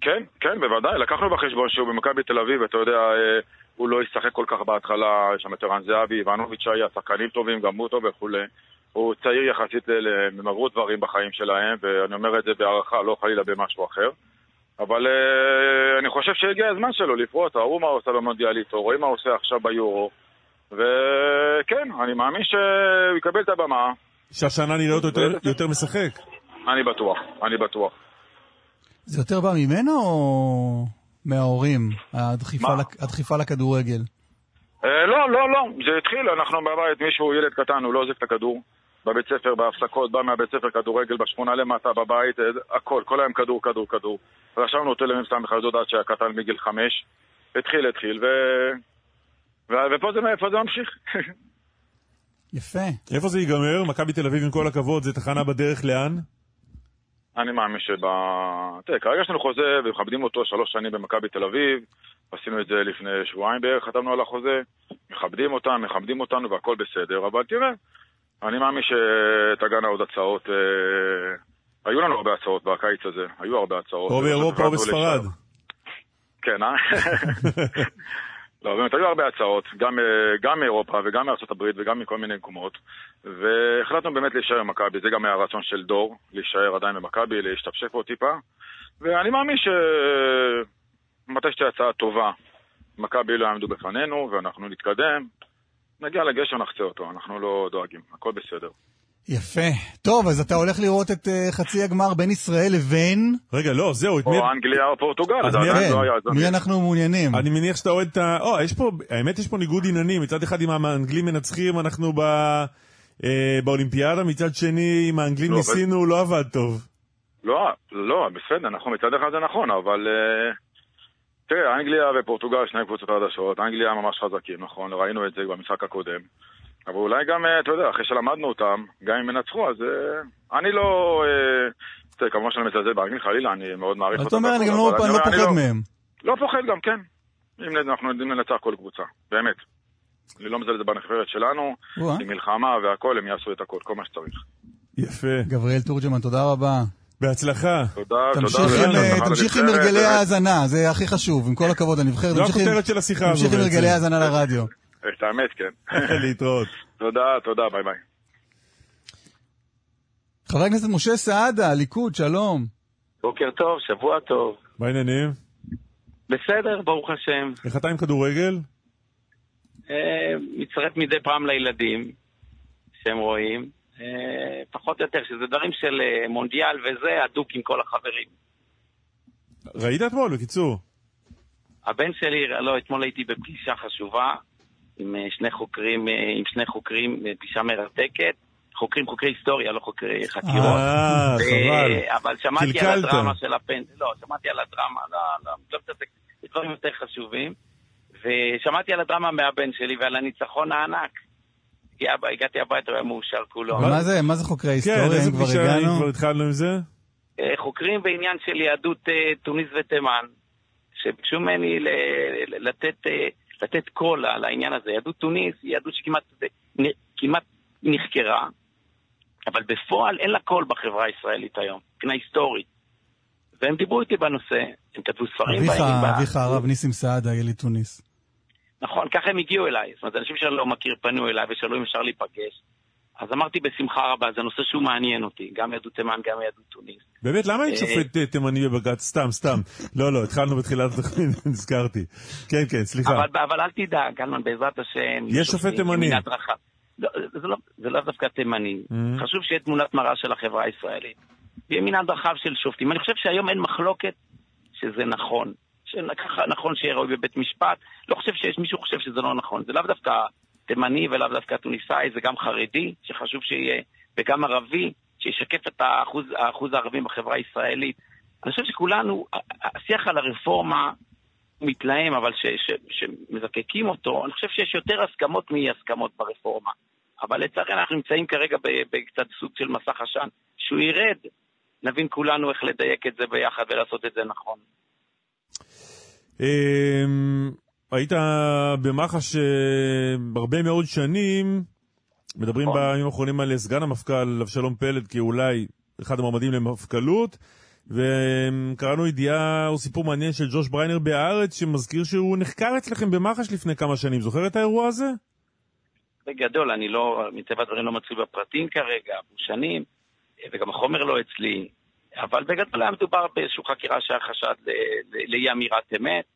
כן, כן, בוודאי. לקחנו בחשבון שהוא במכבי תל אביב, אתה יודע, אה, הוא לא ישחק כל כך בהתחלה, יש שם את ערן זהבי, איבנוביץ' היה, שחקנים טובים, גם הוא טוב וכולי. הוא צעיר יחסית, הם עברו דברים בחיים שלהם, ואני אומר את זה בהערכה, לא חלילה במשהו אחר. אבל אה, אני חושב שהגיע הזמן שלו לפרוט, ראו מה הוא עושה במונדיאליטו, רואים מה הוא עושה עכשיו ביורו. וכן, אני מאמין שהוא יקבל את הבמה, שהשנה נראה אותו יותר, יותר משחק. אני בטוח, אני בטוח. זה יותר בא ממנו או מההורים, הדחיפה? לק... הדחיפה לכדורגל? אה, לא, לא, לא, זה התחיל, אנחנו בבית, מישהו, ילד קטן, הוא לא עוזב את הכדור. בבית ספר, בהפסקות, בא מהבית ספר כדורגל, בשכונה למטה, בבית, אה, הכל, כל היום כדור, כדור, כדור. רשמנו אותו למ"ס אשדוד עד שהיה קטן מגיל חמש. התחיל, התחיל, ו... ופה זה, פה זה ממשיך. יפה. איפה זה ייגמר? מכבי תל אביב, עם כל הכבוד, זה תחנה בדרך לאן? אני מאמין שב... תראה, כרגע יש לנו חוזה ומכבדים אותו שלוש שנים במכבי תל אביב. עשינו את זה לפני שבועיים בערך, חתמנו על החוזה. מכבדים אותם, מכבדים אותנו והכל בסדר, אבל תראה, אני מאמין שתגענה עוד הצעות. אה... היו לנו הרבה הצעות בקיץ הזה, היו הרבה הצעות. או באירופה או בספרד. כן, אה? <laughs> לא, באמת, היו הרבה הצעות, גם, אה, גם מאירופה וגם הברית וגם מכל מיני מקומות, והחלטנו באמת להישאר עם מכבי, זה גם היה הרצון של דור, להישאר עדיין במכבי, להשתפשף עוד טיפה, ואני מאמין שמתי שתהיה הצעה טובה, מכבי לא יעמדו בפנינו, ואנחנו נתקדם, נגיע לגשר נחצה אותו, אנחנו לא דואגים, הכל בסדר. יפה. טוב, אז אתה הולך לראות את אה, חצי הגמר בין ישראל לבין... רגע, לא, זהו, את מי... או אנגליה או פורטוגל, אז זה מי- עדיין כן, לא היה. זה- מי אנחנו מעוניינים? אני מניח שאתה אוהד את ה... או, יש פה... האמת, יש פה ניגוד עניינים. מצד אחד, אם האנגלים מנצחים, אנחנו ב... אה, באולימפיאדה, מצד שני, אם האנגלים לא, אבל- ניסינו, לא עבד טוב. לא, לא, בסדר, נכון, מצד אחד זה נכון, אבל... אה, תראה, אנגליה ופורטוגל, שני קבוצות חדשות, אנגליה ממש חזקים, נכון, ראינו את זה במשחק הקודם. אבל אולי גם, אה, אתה יודע, אחרי שלמדנו אותם, גם אם ינצחו, אז אה, אני לא... אה, תראה, כמובן שאני מזלזל באנגלית, חלילה, אני מאוד מעריך אותם. אתה אומר, אני והכל, גם לא לא אומר, אני פוחד מהם. לא פוחד גם, כן. אם אנחנו יודעים לנצח כל קבוצה, באמת. אני לא מזלזל בנבחרת שלנו. עם מלחמה והכל, הם יעשו את הכל, כל מה שצריך. יפה. גבריאל תורג'מן, תודה רבה. בהצלחה. תודה, תודה. תמשיך עם הרגלי. ההאזנה, זה הכי חשוב, עם כל הכבוד לנבחרת. זו תמשיך עם- הכותרת של השיחה הזו תמשיך עם בעצם. הרגלי ההאזנה לרדיו. את האמת, כן. <laughs> להתראות. תודה, תודה, ביי ביי. חבר הכנסת משה סעדה, ליכוד, שלום. בוקר טוב, שבוע טוב. מה העניינים? בסדר, ברוך השם. איך אתה עם כדורגל? אה, מצטרף מדי פעם לילדים שהם רואים. אה, פחות או יותר, שזה דברים של אה, מונדיאל וזה, הדוק עם כל החברים. ראית אתמול, בקיצור. הבן שלי, לא, אתמול הייתי בפגישה חשובה עם אה, שני חוקרים, אה, עם שני חוקרים, אה, פגישה מרתקת. חוקרים חוקרי היסטוריה, לא חוקרי חקירות. אה, חבל. אה, אבל שמעתי על קלקלת. הדרמה של הפנדל, לא, שמעתי על הדרמה, לא, לא, לא מתעסק, דברים יותר חשובים. ושמעתי על הדרמה מהבן שלי ועל הניצחון הענק. הגעתי הב- הגעתי הביתה, הוא היה מאושר כולו. מה זה, מה זה חוקרי כן, היסטוריה, איזה אם כבר פגישה? כבר התחלנו עם זה? אה, חוקרים בעניין של יהדות אה, תוניס ותימן, שביקשו ממני לתת, אה, לתת קול על העניין הזה. יהדות תוניס היא יהדות שכמעט נחקרה, אבל בפועל אין לה קול בחברה הישראלית היום, מבחינה היסטורית. והם דיברו איתי בנושא, הם כתבו ספרים אביך, אביך הרב ניסים סעדה, יליד תוניס. נכון, ככה הם הגיעו אליי. זאת אומרת, אנשים שאני לא מכיר פנו אליי ושאלו אם אפשר להיפגש. אז אמרתי בשמחה רבה, זה נושא שהוא מעניין אותי, גם יהדות תימן, גם יהדות תוניס. באמת, למה אין אה, שופט אה, תימני בבג"ץ? סתם, סתם. לא, לא, התחלנו בתחילת התוכנית, <laughs> נזכרתי. כן, כן, סליחה. אבל, אל תדאג, גלמן, בעזרת השם... יש שופט תימני. לא, זה, לא, דווקא תימני. Mm. חשוב שיהיה תמונת מראה של החברה הישראלית. ויהיה מנעד רחב של שופטים. אני חושב שהיום אין מחלוקת שזה נכון. שככה נכון שיהיה ראוי בבית משפט. לא חושב שיש מישהו חושב שזה לא נכון. זה לאו דווקא תימני ולאו דווקא תוניסאי, זה גם חרדי, שחשוב שיהיה, וגם ערבי, שישקף את האחוז, האחוז הערבים בחברה הישראלית. אני חושב שכולנו, השיח על הרפורמה מתלהם, אבל ש, ש, שמזקקים אותו, אני חושב שיש יותר הסכמות מאי הסכמות ברפורמה. אבל לצערי אנחנו נמצאים כרגע בקצת סוג של מסך עשן. שהוא ירד, נבין כולנו איך לדייק את זה ביחד ולעשות את זה נכון. היית במח"ש אה, הרבה מאוד שנים, מדברים נכון. בימים האחרונים על סגן המפכ"ל אבשלום פלד כאולי אחד המועמדים למפכ"לות, וקראנו ידיעה או סיפור מעניין של ג'וש בריינר בהארץ, שמזכיר שהוא נחקר אצלכם במח"ש לפני כמה שנים. זוכר את האירוע הזה? בגדול, אני לא, מטבע הדברים לא מצוי בפרטים כרגע, שנים, וגם החומר לא אצלי, אבל בגדול היה מדובר באיזושהי חקירה שהיה חשד לאי אמירת אמת.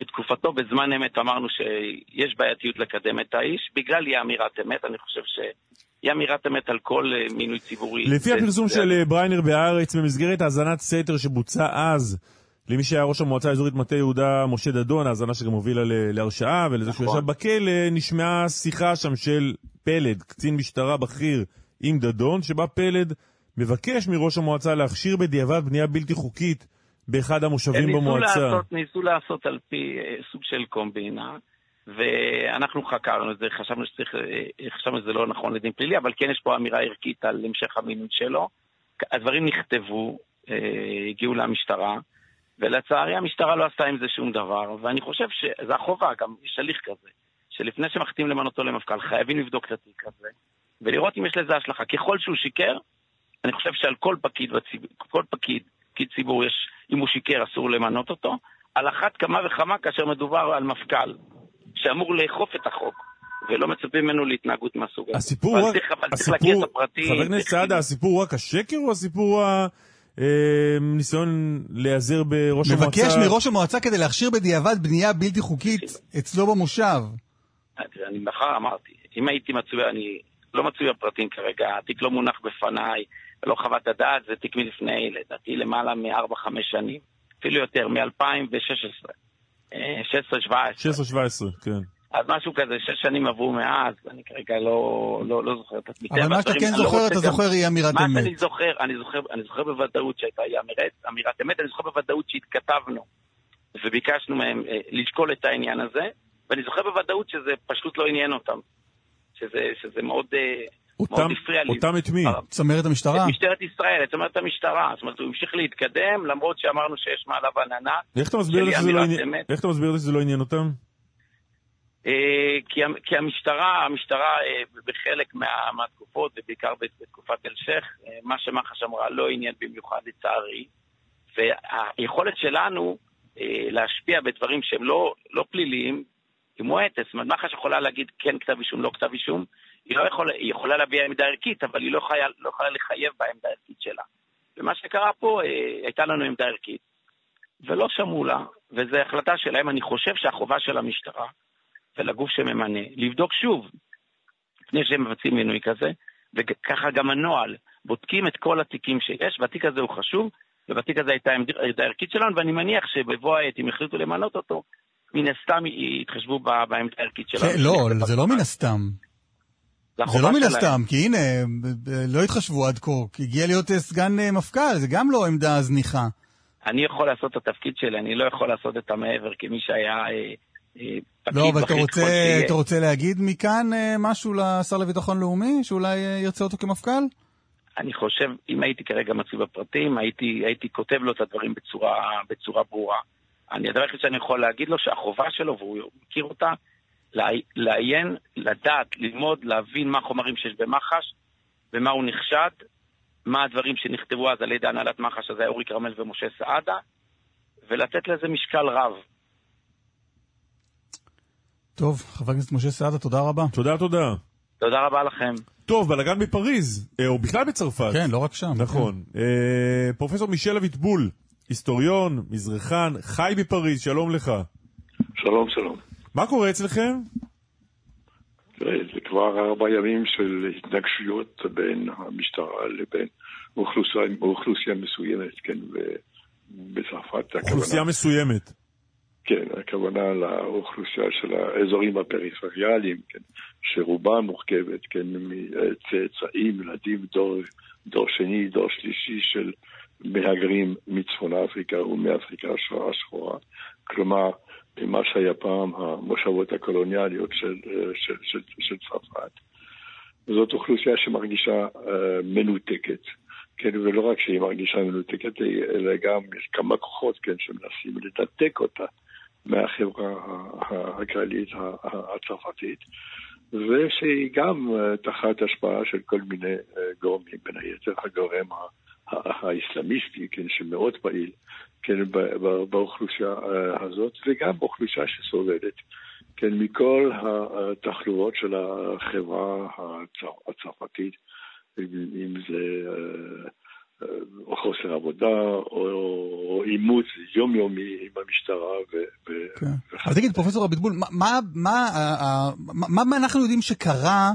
בתקופתו, בזמן אמת, אמרנו שיש בעייתיות לקדם את האיש, בגלל אי אמירת אמת, אני חושב שאי אמירת אמת על כל אה, מינוי ציבורי. לפי הפרסום של אה, בריינר בהארץ, במסגרת האזנת סתר שבוצע אז למי שהיה ראש המועצה האזורית מטה יהודה, משה דדון, האזנה שגם הובילה להרשעה, ולזה שהוא נכון. ישב בכלא, נשמעה שיחה שם של פלד, קצין משטרה בכיר עם דדון, שבה פלד מבקש מראש המועצה להכשיר בדיעבד בנייה בלתי חוקית באחד המושבים ניסו במועצה. לעשות, ניסו לעשות על פי אה, סוג של קומבינה, ואנחנו חקרנו את זה, חשבנו שצריך, אה, חשבנו שזה לא נכון לדין פלילי, אבל כן יש פה אמירה ערכית על המשך המינוי שלו. הדברים נכתבו, אה, הגיעו למשטרה, ולצערי המשטרה לא עשתה עם זה שום דבר, ואני חושב שזה החובה, גם יש הליך כזה, שלפני שמחליטים למנותו למפכ"ל, חייבים לבדוק את התיק הזה, ולראות אם יש לזה השלכה. ככל שהוא שיקר, אני חושב שעל כל פקיד, בציב... כל פקיד, פקיד ציבור, יש, אם הוא שיקר אסור למנות אותו, על אחת כמה וכמה כאשר מדובר על מפכ"ל, שאמור לאכוף את החוק, ולא מצפים ממנו להתנהגות מהסוג הזה. הסיפור רק, צריך, אבל צריך להכיר הסיפור, את הפרטים. חבר הכנסת סעדה, הסיפור הוא רק השקר או הסיפור הניסיון להיעזר בראש המועצה? מבקש מראש המועצה כדי להכשיר בדיעבד בנייה בלתי חוקית אצלו במושב. אני מחר אמרתי, אם הייתי מצוי, אני לא מצוי בפרטים כרגע, התיק לא מונח בפניי, ולא חוות הדעת, זה תיק מלפני, לדעתי, למעלה מ-4-5 שנים, אפילו יותר, מ-2016. 16-17. 16-17, כן. אז משהו כזה, שש שנים עברו מאז, אני כרגע לא, לא, לא זוכר את עצמי. אבל מה שאתה כן לא זוכר, אתה זוכר היא אמירת מה אמת. שאני זוכר, אני זוכר, אני זוכר בוודאות שהייתה היא אמירת, אמירת אמת, אני זוכר בוודאות שהתכתבנו וביקשנו מהם אה, לשקול את העניין הזה, ואני זוכר בוודאות שזה פשוט לא עניין אותם. שזה, שזה מאוד, אה, אותם, מאוד הפריע לי. אותם את מי? אה, צמרת המשטרה? את משטרת ישראל, את אומרת המשטרה. זאת אומרת, הוא המשיך להתקדם, למרות שאמרנו שיש מעליו עננה. איך אתה מסביר לי שלי שזה לא עניין-. איך אתה מסביר לי שזה לא עניין אותם? אה, כי, המ- כי המשטרה, המשטרה אה, בחלק מה, מהתקופות, ובעיקר בת- בתקופת אלשיך, אה, מה שמח"ש אמרה לא עניין במיוחד לצערי. והיכולת שלנו אה, להשפיע בדברים שהם לא, לא פליליים היא מועטת. זאת אומרת, מח"ש יכולה להגיד כן כתב אישום, לא כתב אישום. היא, לא יכול, היא יכולה להביע עמדה ערכית, אבל היא לא יכולה, לא יכולה לחייב בעמדה הערכית שלה. ומה שקרה פה, אה, הייתה לנו עמדה ערכית, ולא שמעו לה, וזו החלטה שלהם. אני חושב שהחובה של המשטרה ולגוף שממנה, לבדוק שוב, לפני שהם מבצעים מינוי כזה, וככה גם הנוהל, בודקים את כל התיקים שיש, והתיק הזה הוא חשוב, ובתיק הזה הייתה עמדה ערכית שלנו, ואני מניח שבבוא העת, אם החליטו למנות אותו, מן הסתם יתחשבו בעמדה הערכית שלנו. כן, לא, זה לא מן הסתם. זה זה לא מן. הסתם, כי הנה, לא התחשבו עד כה, הגיע להיות אה, סגן אה, מפכ"ל, זה גם לא עמדה זניחה. אני יכול לעשות את התפקיד שלי, אני לא יכול לעשות את המעבר כמי שהיה אה, פקיד לא, אבל אתה רוצה. אתה רוצה להגיד מכאן משהו לשר לביטחון לאומי, שאולי ירצה אותו כמפכ"ל? אני חושב, אם הייתי כרגע מצוי בפרטים, הייתי, הייתי כותב לו את הדברים בצורה, בצורה ברורה. אני, הדבר היחיד שאני יכול להגיד לו שהחובה שלו, והוא מכיר אותה, לעיין, לדעת, ללמוד, להבין מה החומרים שיש במח"ש, במה הוא נחשד, מה הדברים שנכתבו אז על ידי הנהלת מח"ש, אז היה אורי כרמל ומשה סעדה, ולתת לזה משקל רב. טוב, חבר הכנסת משה סעדה, תודה רבה. תודה, תודה. תודה רבה לכם. טוב, בלאגן בפריז, אה, או בכלל בצרפת. כן, לא רק שם. נכון. אה, פרופסור מישל אביטבול, היסטוריון, מזרחן, חי בפריז, שלום לך. שלום, שלום. מה קורה אצלכם? תראה, זה כבר ארבע ימים של התנגשויות בין המשטרה לבין אוכלוסייה, אוכלוסייה מסוימת, כן, ובצרפת אוכלוסייה הכוונה, מסוימת. כן, הכוונה לאוכלוסייה של האזורים הפריפריאליים, כן, שרובה מורכבת, כן, מצאצאים, ילדים, דור, דור שני, דור שלישי של מהגרים מצפון אפריקה ומאפריקה השחורה, כלומר, מה שהיה פעם המושבות הקולוניאליות של, של, של, של צרפת. זאת אוכלוסייה שמרגישה uh, מנותקת, כן, ולא רק שהיא מרגישה מנותקת, אלא גם יש כמה כוחות, כן, שמנסים לנתק אותה מהחברה הכללית הצרפתית, ושהיא גם uh, תחת השפעה של כל מיני גורמים, בין היתר הגורם האסלאמיסטי, כן, שמאוד פעיל, כן, באוכלוסייה uh, הזאת, וגם באוכלוסייה שסובלת, כן, מכל התחלואות של החברה הצר- הצרפתית, אם זה אה, אה, חוסר עבודה או עימות יומיומי עם המשטרה. ו- כן. אבל תגיד, פרופסור אביטבול, מה אנחנו יודעים שקרה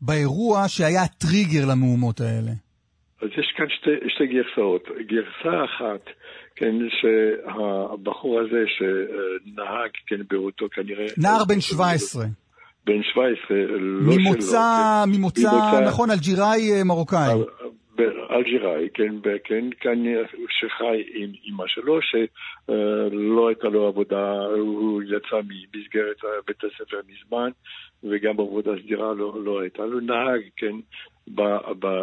באירוע שהיה הטריגר למהומות האלה? אז יש כאן שתי, שתי גרסאות. גרסה אחת, כן, שהבחור הזה שנהג, כן, באותו כנראה... נער בן 17, בן 17, לא שלו. ממוצא, כן. ממוצא, ממוצא- נכון, אלג'יראי אה, מרוקאי. אלג'יראי, כן, כן, כאן שחי עם אמא שלו, שלא הייתה לו עבודה, הוא יצא ממסגרת בית הספר מזמן, וגם עבודה סדירה לא, לא הייתה לו. נהג, כן,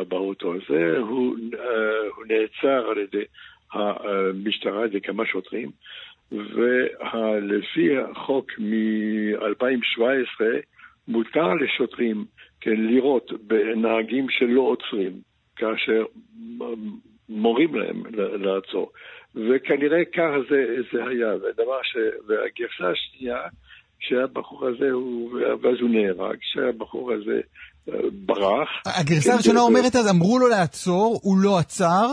באוטו הזה, הוא, אה, הוא נעצר על ידי המשטרה, ידי כמה שוטרים, ולפי החוק מ-2017, מותר לשוטרים, כן, לירות בנהגים שלא עוצרים. כאשר מורים להם לעצור. וכנראה כך זה, זה היה. והדבר ש... והגרסה השנייה, שהבחור הזה הוא, ואז הוא נהרג, שהבחור הזה אה, ברח. הגרסה כן, הראשונה ו- אומרת אז, אמרו לו לעצור, הוא לא עצר,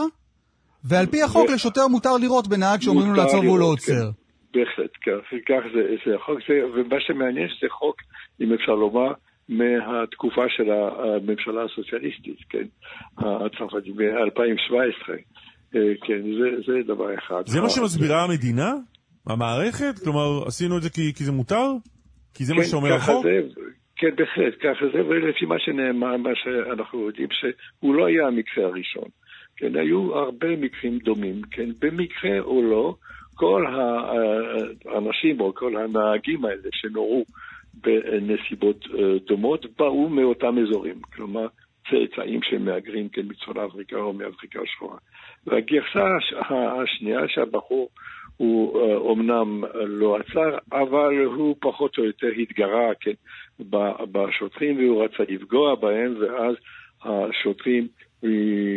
ועל פי החוק ו- לשוטר מותר לירות בנהג שאומרים לו לעצור והוא לא עוצר. בהחלט, כך, כך זה, זה החוק. זה, ומה שמעניין שזה חוק, אם אפשר לומר, מהתקופה של הממשלה הסוציאליסטית, כן, הצרפתית, ב-2017. כן, זה, זה דבר אחד. זה מה שמסבירה המדינה? המערכת? כלומר, עשינו את זה כי, כי זה מותר? כי זה כן, מה שאומר החוק? זה, כן, בהחלט, ככה זה, ולפי מה שנאמר, מה שאנחנו יודעים, שהוא לא היה המקרה הראשון. כן, היו הרבה מקרים דומים, כן, במקרה או לא, כל האנשים או כל הנהגים האלה שנורו בנסיבות אה, דומות באו מאותם אזורים, כלומר צאצאים של מהגרים כן מצפון אפריקה או מאפריקה השחורה. והגרסה השנייה שהבחור הוא אומנם אה, לא עצר, אבל הוא פחות או יותר התגרה כן, בשוטרים והוא רצה לפגוע בהם, ואז השוטרים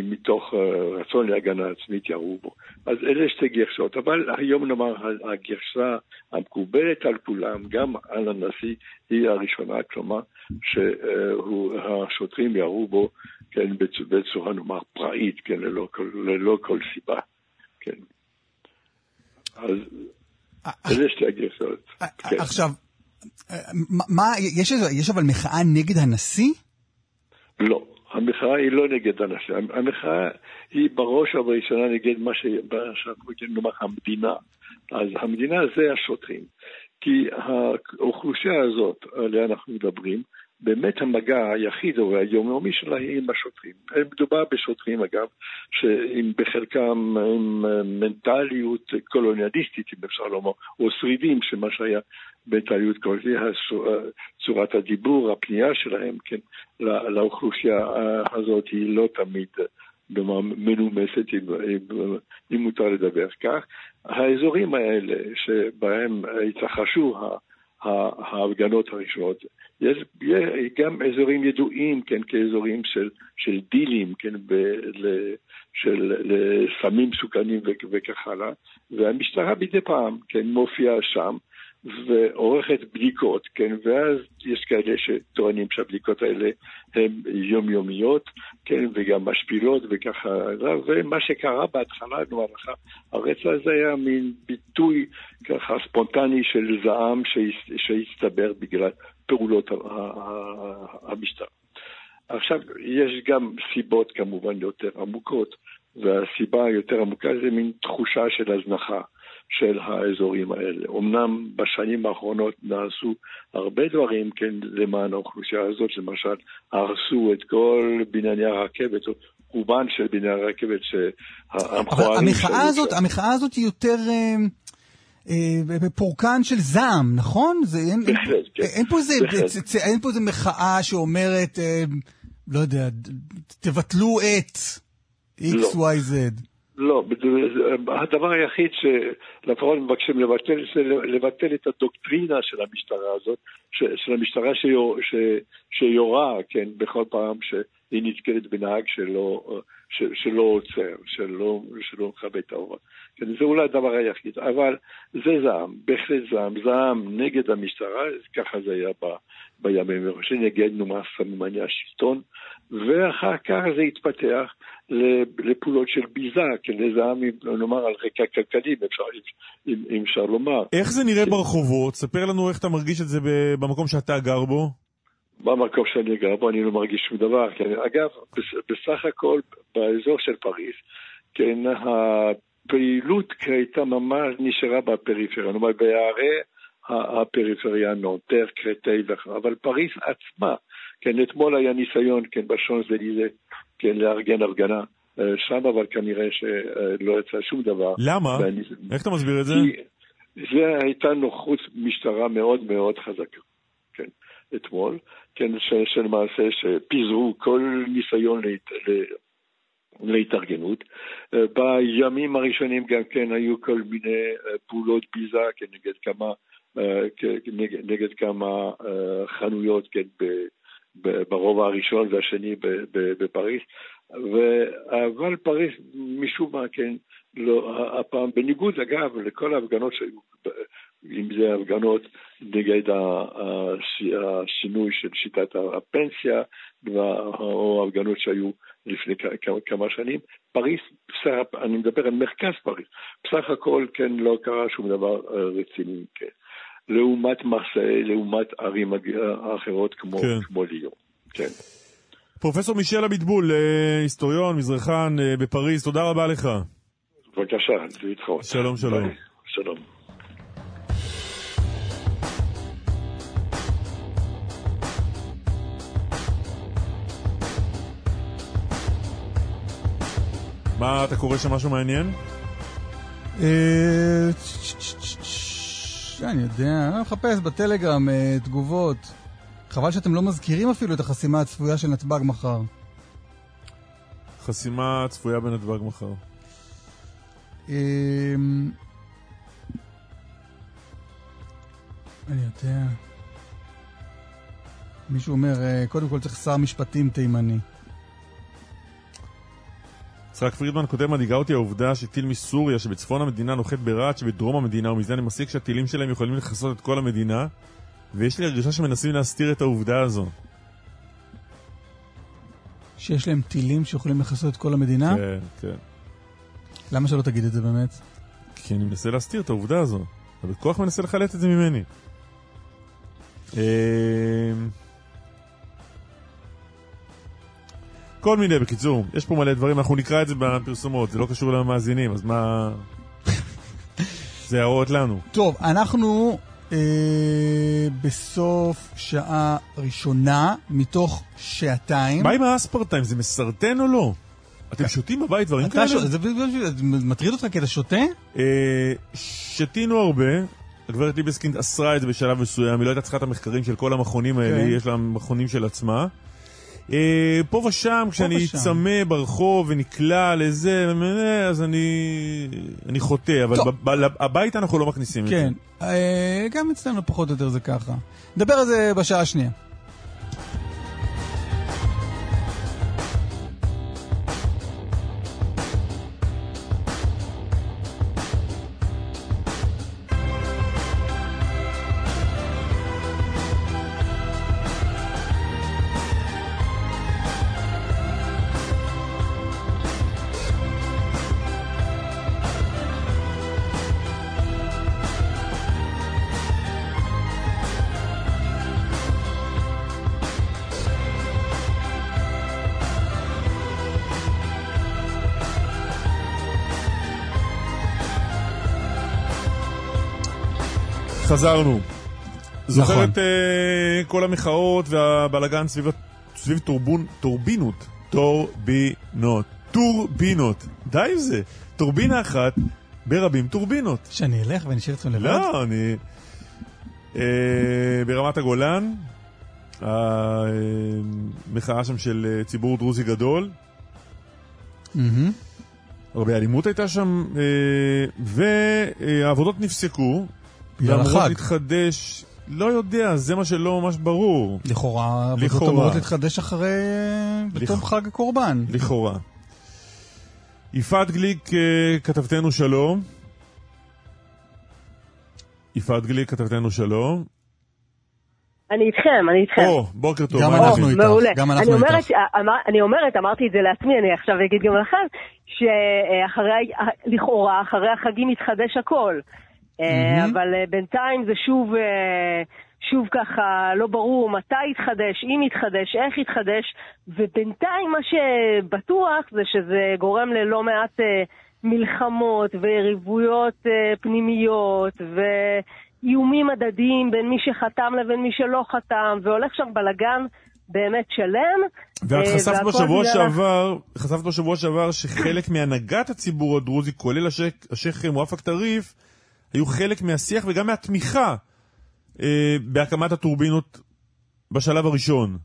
מתוך אה, רצון להגנה עצמית ירו בו. אז אלה שתי גרשות, אבל היום נאמר הגרשה המקובלת על כולם, גם על הנשיא, היא הראשונה, כלומר שהשוטרים ירו בו כן, בצורה נאמר פראית, כן, ללא, ללא כל סיבה. כן. אז אלה שתי הגרסאות. כן. עכשיו, מה, יש, יש אבל מחאה נגד הנשיא? לא. המחאה היא לא נגד הנשיא, המחאה היא בראש ובראשונה נגד מה שאנחנו מכירים לומר המדינה. אז המדינה זה השוטרים. כי האוכלוסייה הזאת, עליה אנחנו מדברים, באמת המגע היחיד או היומיומי שלה היא עם השוטרים. מדובר בשוטרים, אגב, שעם בחלקם עם מנטליות קולוניאליסטית, אם אפשר לומר, או שרידים, שמה שהיה מנטליות קולוניאליסטית, צורת הדיבור, הפנייה שלהם, כן, לאוכלוסייה הזאת היא לא תמיד מנומסת, אם מותר לדבר כך. האזורים האלה שבהם התרחשו ההפגנות הראשונות, יש גם אזורים ידועים, כן, כאזורים של, של דילים, כן, ב, ל, של לסמים מסוכנים וכך הלאה, והמשטרה מדי פעם, כן, מופיעה שם, ועורכת בדיקות, כן, ואז יש כאלה שטוענים שהבדיקות האלה הן יומיומיות, כן, וגם משפילות וככה, ומה שקרה בהתחלה, במהלך הרצח הזה היה מין ביטוי ככה ספונטני של זעם שהצטבר בגלל פעולות המשטרה. עכשיו, יש גם סיבות כמובן יותר עמוקות, והסיבה היותר עמוקה זה מין תחושה של הזנחה. של האזורים האלה. אמנם בשנים האחרונות נעשו הרבה דברים, כן, למען האוכלוסייה הזאת, למשל, הרסו את כל בנייני הרכבת, רובן של בנייני הרכבת שהמכוערים... אבל המחאה הזאת, ש... המחאה הזאת היא יותר... אה, אה, פורקן של זעם, נכון? זה, אין, בהחלט, כן. אין, פה איזה, צ, אין פה איזה מחאה שאומרת, אה, לא יודע, תבטלו את x, לא. לא, הדבר היחיד שלפחות מבקשים לבטל זה לבטל את הדוקטרינה של המשטרה הזאת, של המשטרה שיור, ש, שיורה, כן, בכל פעם שהיא נתקלת בנהג שלא, ש, שלא עוצר, שלא, שלא מכבד את ההוראה. כן, זה אולי הדבר היחיד, אבל זה זעם, בהחלט זעם, זעם נגד המשטרה, ככה זה היה ב, בימים הראשונים, נגד נאמר סממני השלטון, ואחר כך זה התפתח לפעולות של ביזה, כן, לזעם, נאמר, על רקע כלכלי, אם אפשר, אם, אם אפשר לומר. איך זה נראה ברחובות? ספר לנו איך אתה מרגיש את זה במקום שאתה גר בו. במקום שאני גר בו אני לא מרגיש שום דבר. כן. אגב, בסך הכל באזור של פריז, כן, הפעילות הייתה ממש נשארה בפריפריה, כלומר בערי הפריפריה, נונטר, קרטי וכו', אבל פריז עצמה, כן, אתמול היה ניסיון, כן, בשון זליזה, כן, לארגן הפגנה אה, שם, אבל כנראה שלא יצא שום דבר. למה? ואני... איך אתה מסביר את זה? זה הייתה נוחות משטרה מאוד מאוד חזקה, כן, אתמול, כן, שלמעשה שפיזרו כל ניסיון להת... להתארגנות. אה, בימים הראשונים גם כן היו כל מיני אה, פעולות ביזה כנגד כמה, נגד, נגד כמה חנויות, כן, ברובע הראשון והשני בפריז, אבל פריז משום מה, כן, לא, הפעם, בניגוד אגב לכל ההפגנות שהיו, אם זה הפגנות נגד השינוי של שיטת הפנסיה, או הפגנות שהיו לפני כמה שנים, פריז, אני מדבר על מרכז פריז, בסך הכל כן לא קרה שום דבר רציני, כן. לעומת מרסיי, לעומת ערים הג- האחרות כמו, כן. כמו ליאון. כן. פרופסור מישל אביטבול, אה, היסטוריון, מזרחן אה, בפריז, תודה רבה לך. בבקשה, להתראות. שלום, שלום. ביי. שלום. מה, אתה קורא שם משהו מעניין? אה, אני יודע, אני מחפש בטלגרם אה, תגובות. חבל שאתם לא מזכירים אפילו את החסימה הצפויה של נתב"ג מחר. חסימה צפויה בנתב"ג מחר. אמ, אני יודע. מישהו אומר, אה, קודם כל צריך שר משפטים תימני. יצחק פרידמן כותב, מדאיגה אותי העובדה שטיל מסוריה שבצפון המדינה נוחת ברהט שבדרום המדינה, ומזה אני מסיק שהטילים שלהם יכולים לכסות את כל המדינה, ויש לי הרגשה שמנסים להסתיר את העובדה הזו. שיש להם טילים שיכולים לכסות את כל המדינה? כן, כן. למה שלא תגיד את זה באמת? כי אני מנסה להסתיר את העובדה הזו. אתה בכוח מנסה לחלט את זה ממני. כל מיני, בקיצור. יש פה מלא דברים, אנחנו נקרא את זה בפרסומות, זה לא קשור למאזינים, אז מה... זה הערות לנו. טוב, אנחנו אה, בסוף שעה ראשונה מתוך שעתיים. מה עם האספרטיים? זה מסרטן או לא? אתם שותים בבית דברים כאלה? ש... זה זה מטריד אותך כי אתה שותה? אה, שתינו הרבה. הגברת ליבסקינד אסרה את זה בשלב מסוים, היא לא הייתה צריכה את המחקרים של כל המכונים האלה, כן. יש לה מכונים של עצמה. אה, פה ושם, כשאני ושם. צמא ברחוב ונקלע לזה, אז אני, אני חוטא, אבל טוב. ב- ב- הביתה אנחנו לא מכניסים את זה. כן. אה, גם אצלנו פחות או יותר זה ככה. נדבר על זה בשעה השנייה. חזרנו. זוכר נכון. את אה, כל המחאות והבלגן סביב, סביב טורבון, טורבינות. טורבינות. טורבינות. די עם זה. טורבינה אחת ברבים טורבינות. שאני אלך ואני אשאיר אתכם לבד? לא, אני... אה, ברמת הגולן, המחאה שם של אה, ציבור דרוזי גדול. הרבה אלימות הייתה שם, והעבודות נפסקו, ואמורות החג. להתחדש, לא יודע, זה מה שלא ממש ברור, לכאורה, לכאורה. אמורות להתחדש אחרי... בתום לכ- חג הקורבן. לכאורה. יפעת גליק, אה, כתבתנו שלום. יפעת גליק, כתבתנו שלום. אני איתכם, אני איתכם. או, בוקר טוב. גם אנחנו? איתך. מעולה. גם אנחנו אני אומרת, איתך. ש- אמר, אני אומרת, אמרתי את זה לעצמי, אני עכשיו אגיד גם לכם, שאחרי, לכאורה, אחרי החגים יתחדש הכל. אה. אבל אה, בינתיים זה שוב, אה, שוב ככה לא ברור מתי יתחדש, אם יתחדש, איך יתחדש, ובינתיים מה שבטוח זה שזה גורם ללא מעט מלחמות ויריבויות פנימיות ואיומים הדדיים בין מי שחתם לבין מי שלא חתם, והולך שם בלגן באמת שלם. ואת חשפת בשבוע ה- שעבר, חשפת בשבוע שעבר שחלק מהנהגת הציבור הדרוזי, כולל השייח מואפק טריף, היו חלק מהשיח וגם מהתמיכה אה, בהקמת הטורבינות בשלב הראשון.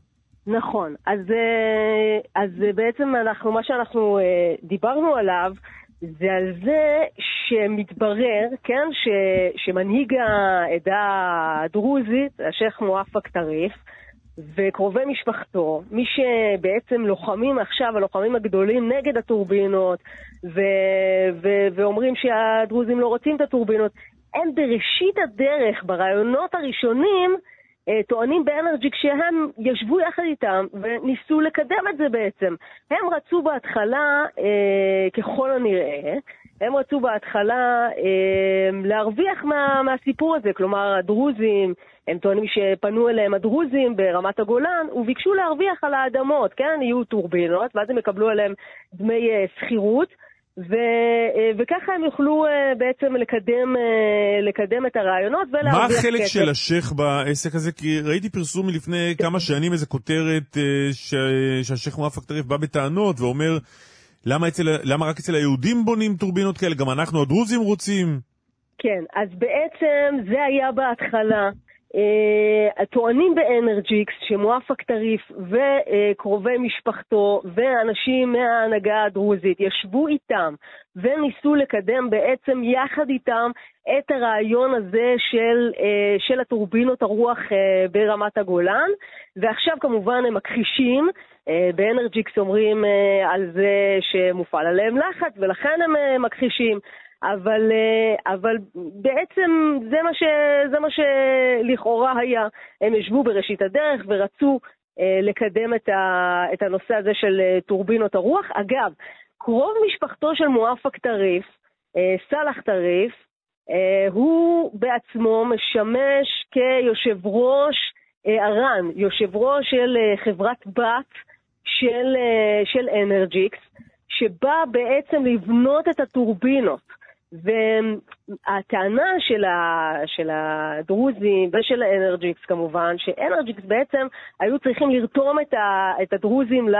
נכון. אז, אה, אז בעצם אנחנו, מה שאנחנו אה, דיברנו עליו, זה על זה שמתברר, כן, ש, שמנהיג העדה הדרוזית, השייח' מואפק טריף, וקרובי משפחתו, מי שבעצם לוחמים עכשיו, הלוחמים הגדולים נגד הטורבינות, ו, ו, ואומרים שהדרוזים לא רוצים את הטורבינות, הם בראשית הדרך, ברעיונות הראשונים, אה, טוענים באנרג'יק שהם ישבו יחד איתם וניסו לקדם את זה בעצם. הם רצו בהתחלה, אה, ככל הנראה, הם רצו בהתחלה אה, להרוויח מה, מהסיפור הזה, כלומר הדרוזים, הם טוענים שפנו אליהם הדרוזים ברמת הגולן וביקשו להרוויח על האדמות, כן? יהיו טורבינות, ואז הם יקבלו עליהם דמי אה, שכירות. ו, אה, וככה הם יוכלו אה, בעצם לקדם, לקדם את הרעיונות ולהרוויח מה כסף. החלק של השייח בעסק הזה? כי ראיתי פרסום מלפני כמה שנים, איזה כותרת ש... שהשייח מואפק טריף בא בטענות ואומר, למה, אצל... למה רק אצל היהודים בונים טורבינות כאלה? גם אנחנו הדרוזים רוצים. כן, אז בעצם זה היה בהתחלה. Uh, טוענים באנרג'יקס שמואפק טריף וקרובי משפחתו ואנשים מההנהגה הדרוזית ישבו איתם וניסו לקדם בעצם יחד איתם את הרעיון הזה של, uh, של הטורבינות הרוח uh, ברמת הגולן. ועכשיו כמובן הם מכחישים באנרג'יקס אומרים על זה שמופעל עליהם לחץ ולכן הם מכחישים אבל, אה, אבל בעצם זה מה, ש, זה מה שלכאורה היה. הם ישבו בראשית הדרך ורצו אה, לקדם את, ה, את הנושא הזה של אה, טורבינות הרוח. אגב, קרוב משפחתו של מואפק טריף, סאלח טריף, הוא בעצמו משמש כיושב ראש אר"ן, יושב ראש של חברת בת של, של אנרג'יקס, שבא בעצם לבנות את הטורבינות. והטענה של, ה, של הדרוזים ושל האנרג'יקס כמובן, שאנרג'יקס בעצם היו צריכים לרתום את, ה, את הדרוזים ל,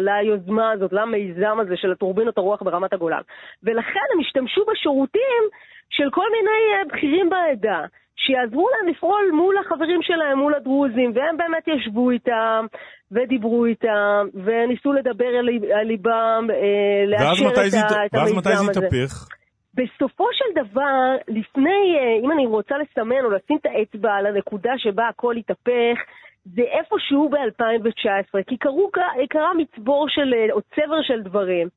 ליוזמה הזאת, למיזם הזה של הטורבינות הרוח ברמת הגולן. ולכן הם השתמשו בשירותים של כל מיני אה, בכירים בעדה. שיעזרו להם לפעול מול החברים שלהם, מול הדרוזים, והם באמת ישבו איתם, ודיברו איתם, וניסו לדבר על ליבם, אה, לאשר את, זה, ה, את ואז המיזם מתי זה הזה. התהפך? בסופו של דבר, לפני, אה, אם אני רוצה לסמן או לשים את האצבע על הנקודה שבה הכל התהפך, זה איפשהו ב-2019, כי קרו, קרה מצבור של, אה, או צבר של דברים.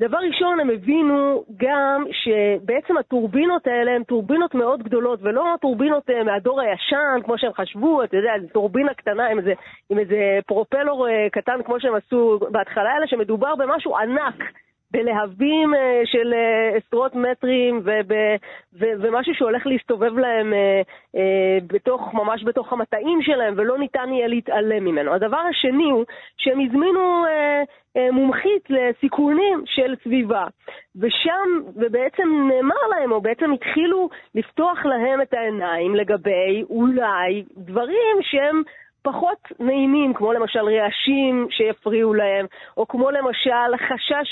דבר ראשון, הם הבינו גם שבעצם הטורבינות האלה הן טורבינות מאוד גדולות, ולא טורבינות אה, מהדור הישן, כמו שהם חשבו, אתה יודע, זו טורבינה קטנה עם איזה, עם איזה פרופלור קטן, כמו שהם עשו בהתחלה, אלא שמדובר במשהו ענק. בלהבים אה, של אה, עשרות מטרים וב, ו, ומשהו שהולך להסתובב להם אה, בתוך, ממש בתוך המטעים שלהם ולא ניתן יהיה להתעלם ממנו. הדבר השני הוא שהם הזמינו מומחית לסיכונים של סביבה ושם, ובעצם נאמר להם, או בעצם התחילו לפתוח להם את העיניים לגבי אולי דברים שהם פחות נעימים, כמו למשל רעשים שיפריעו להם, או כמו למשל חשש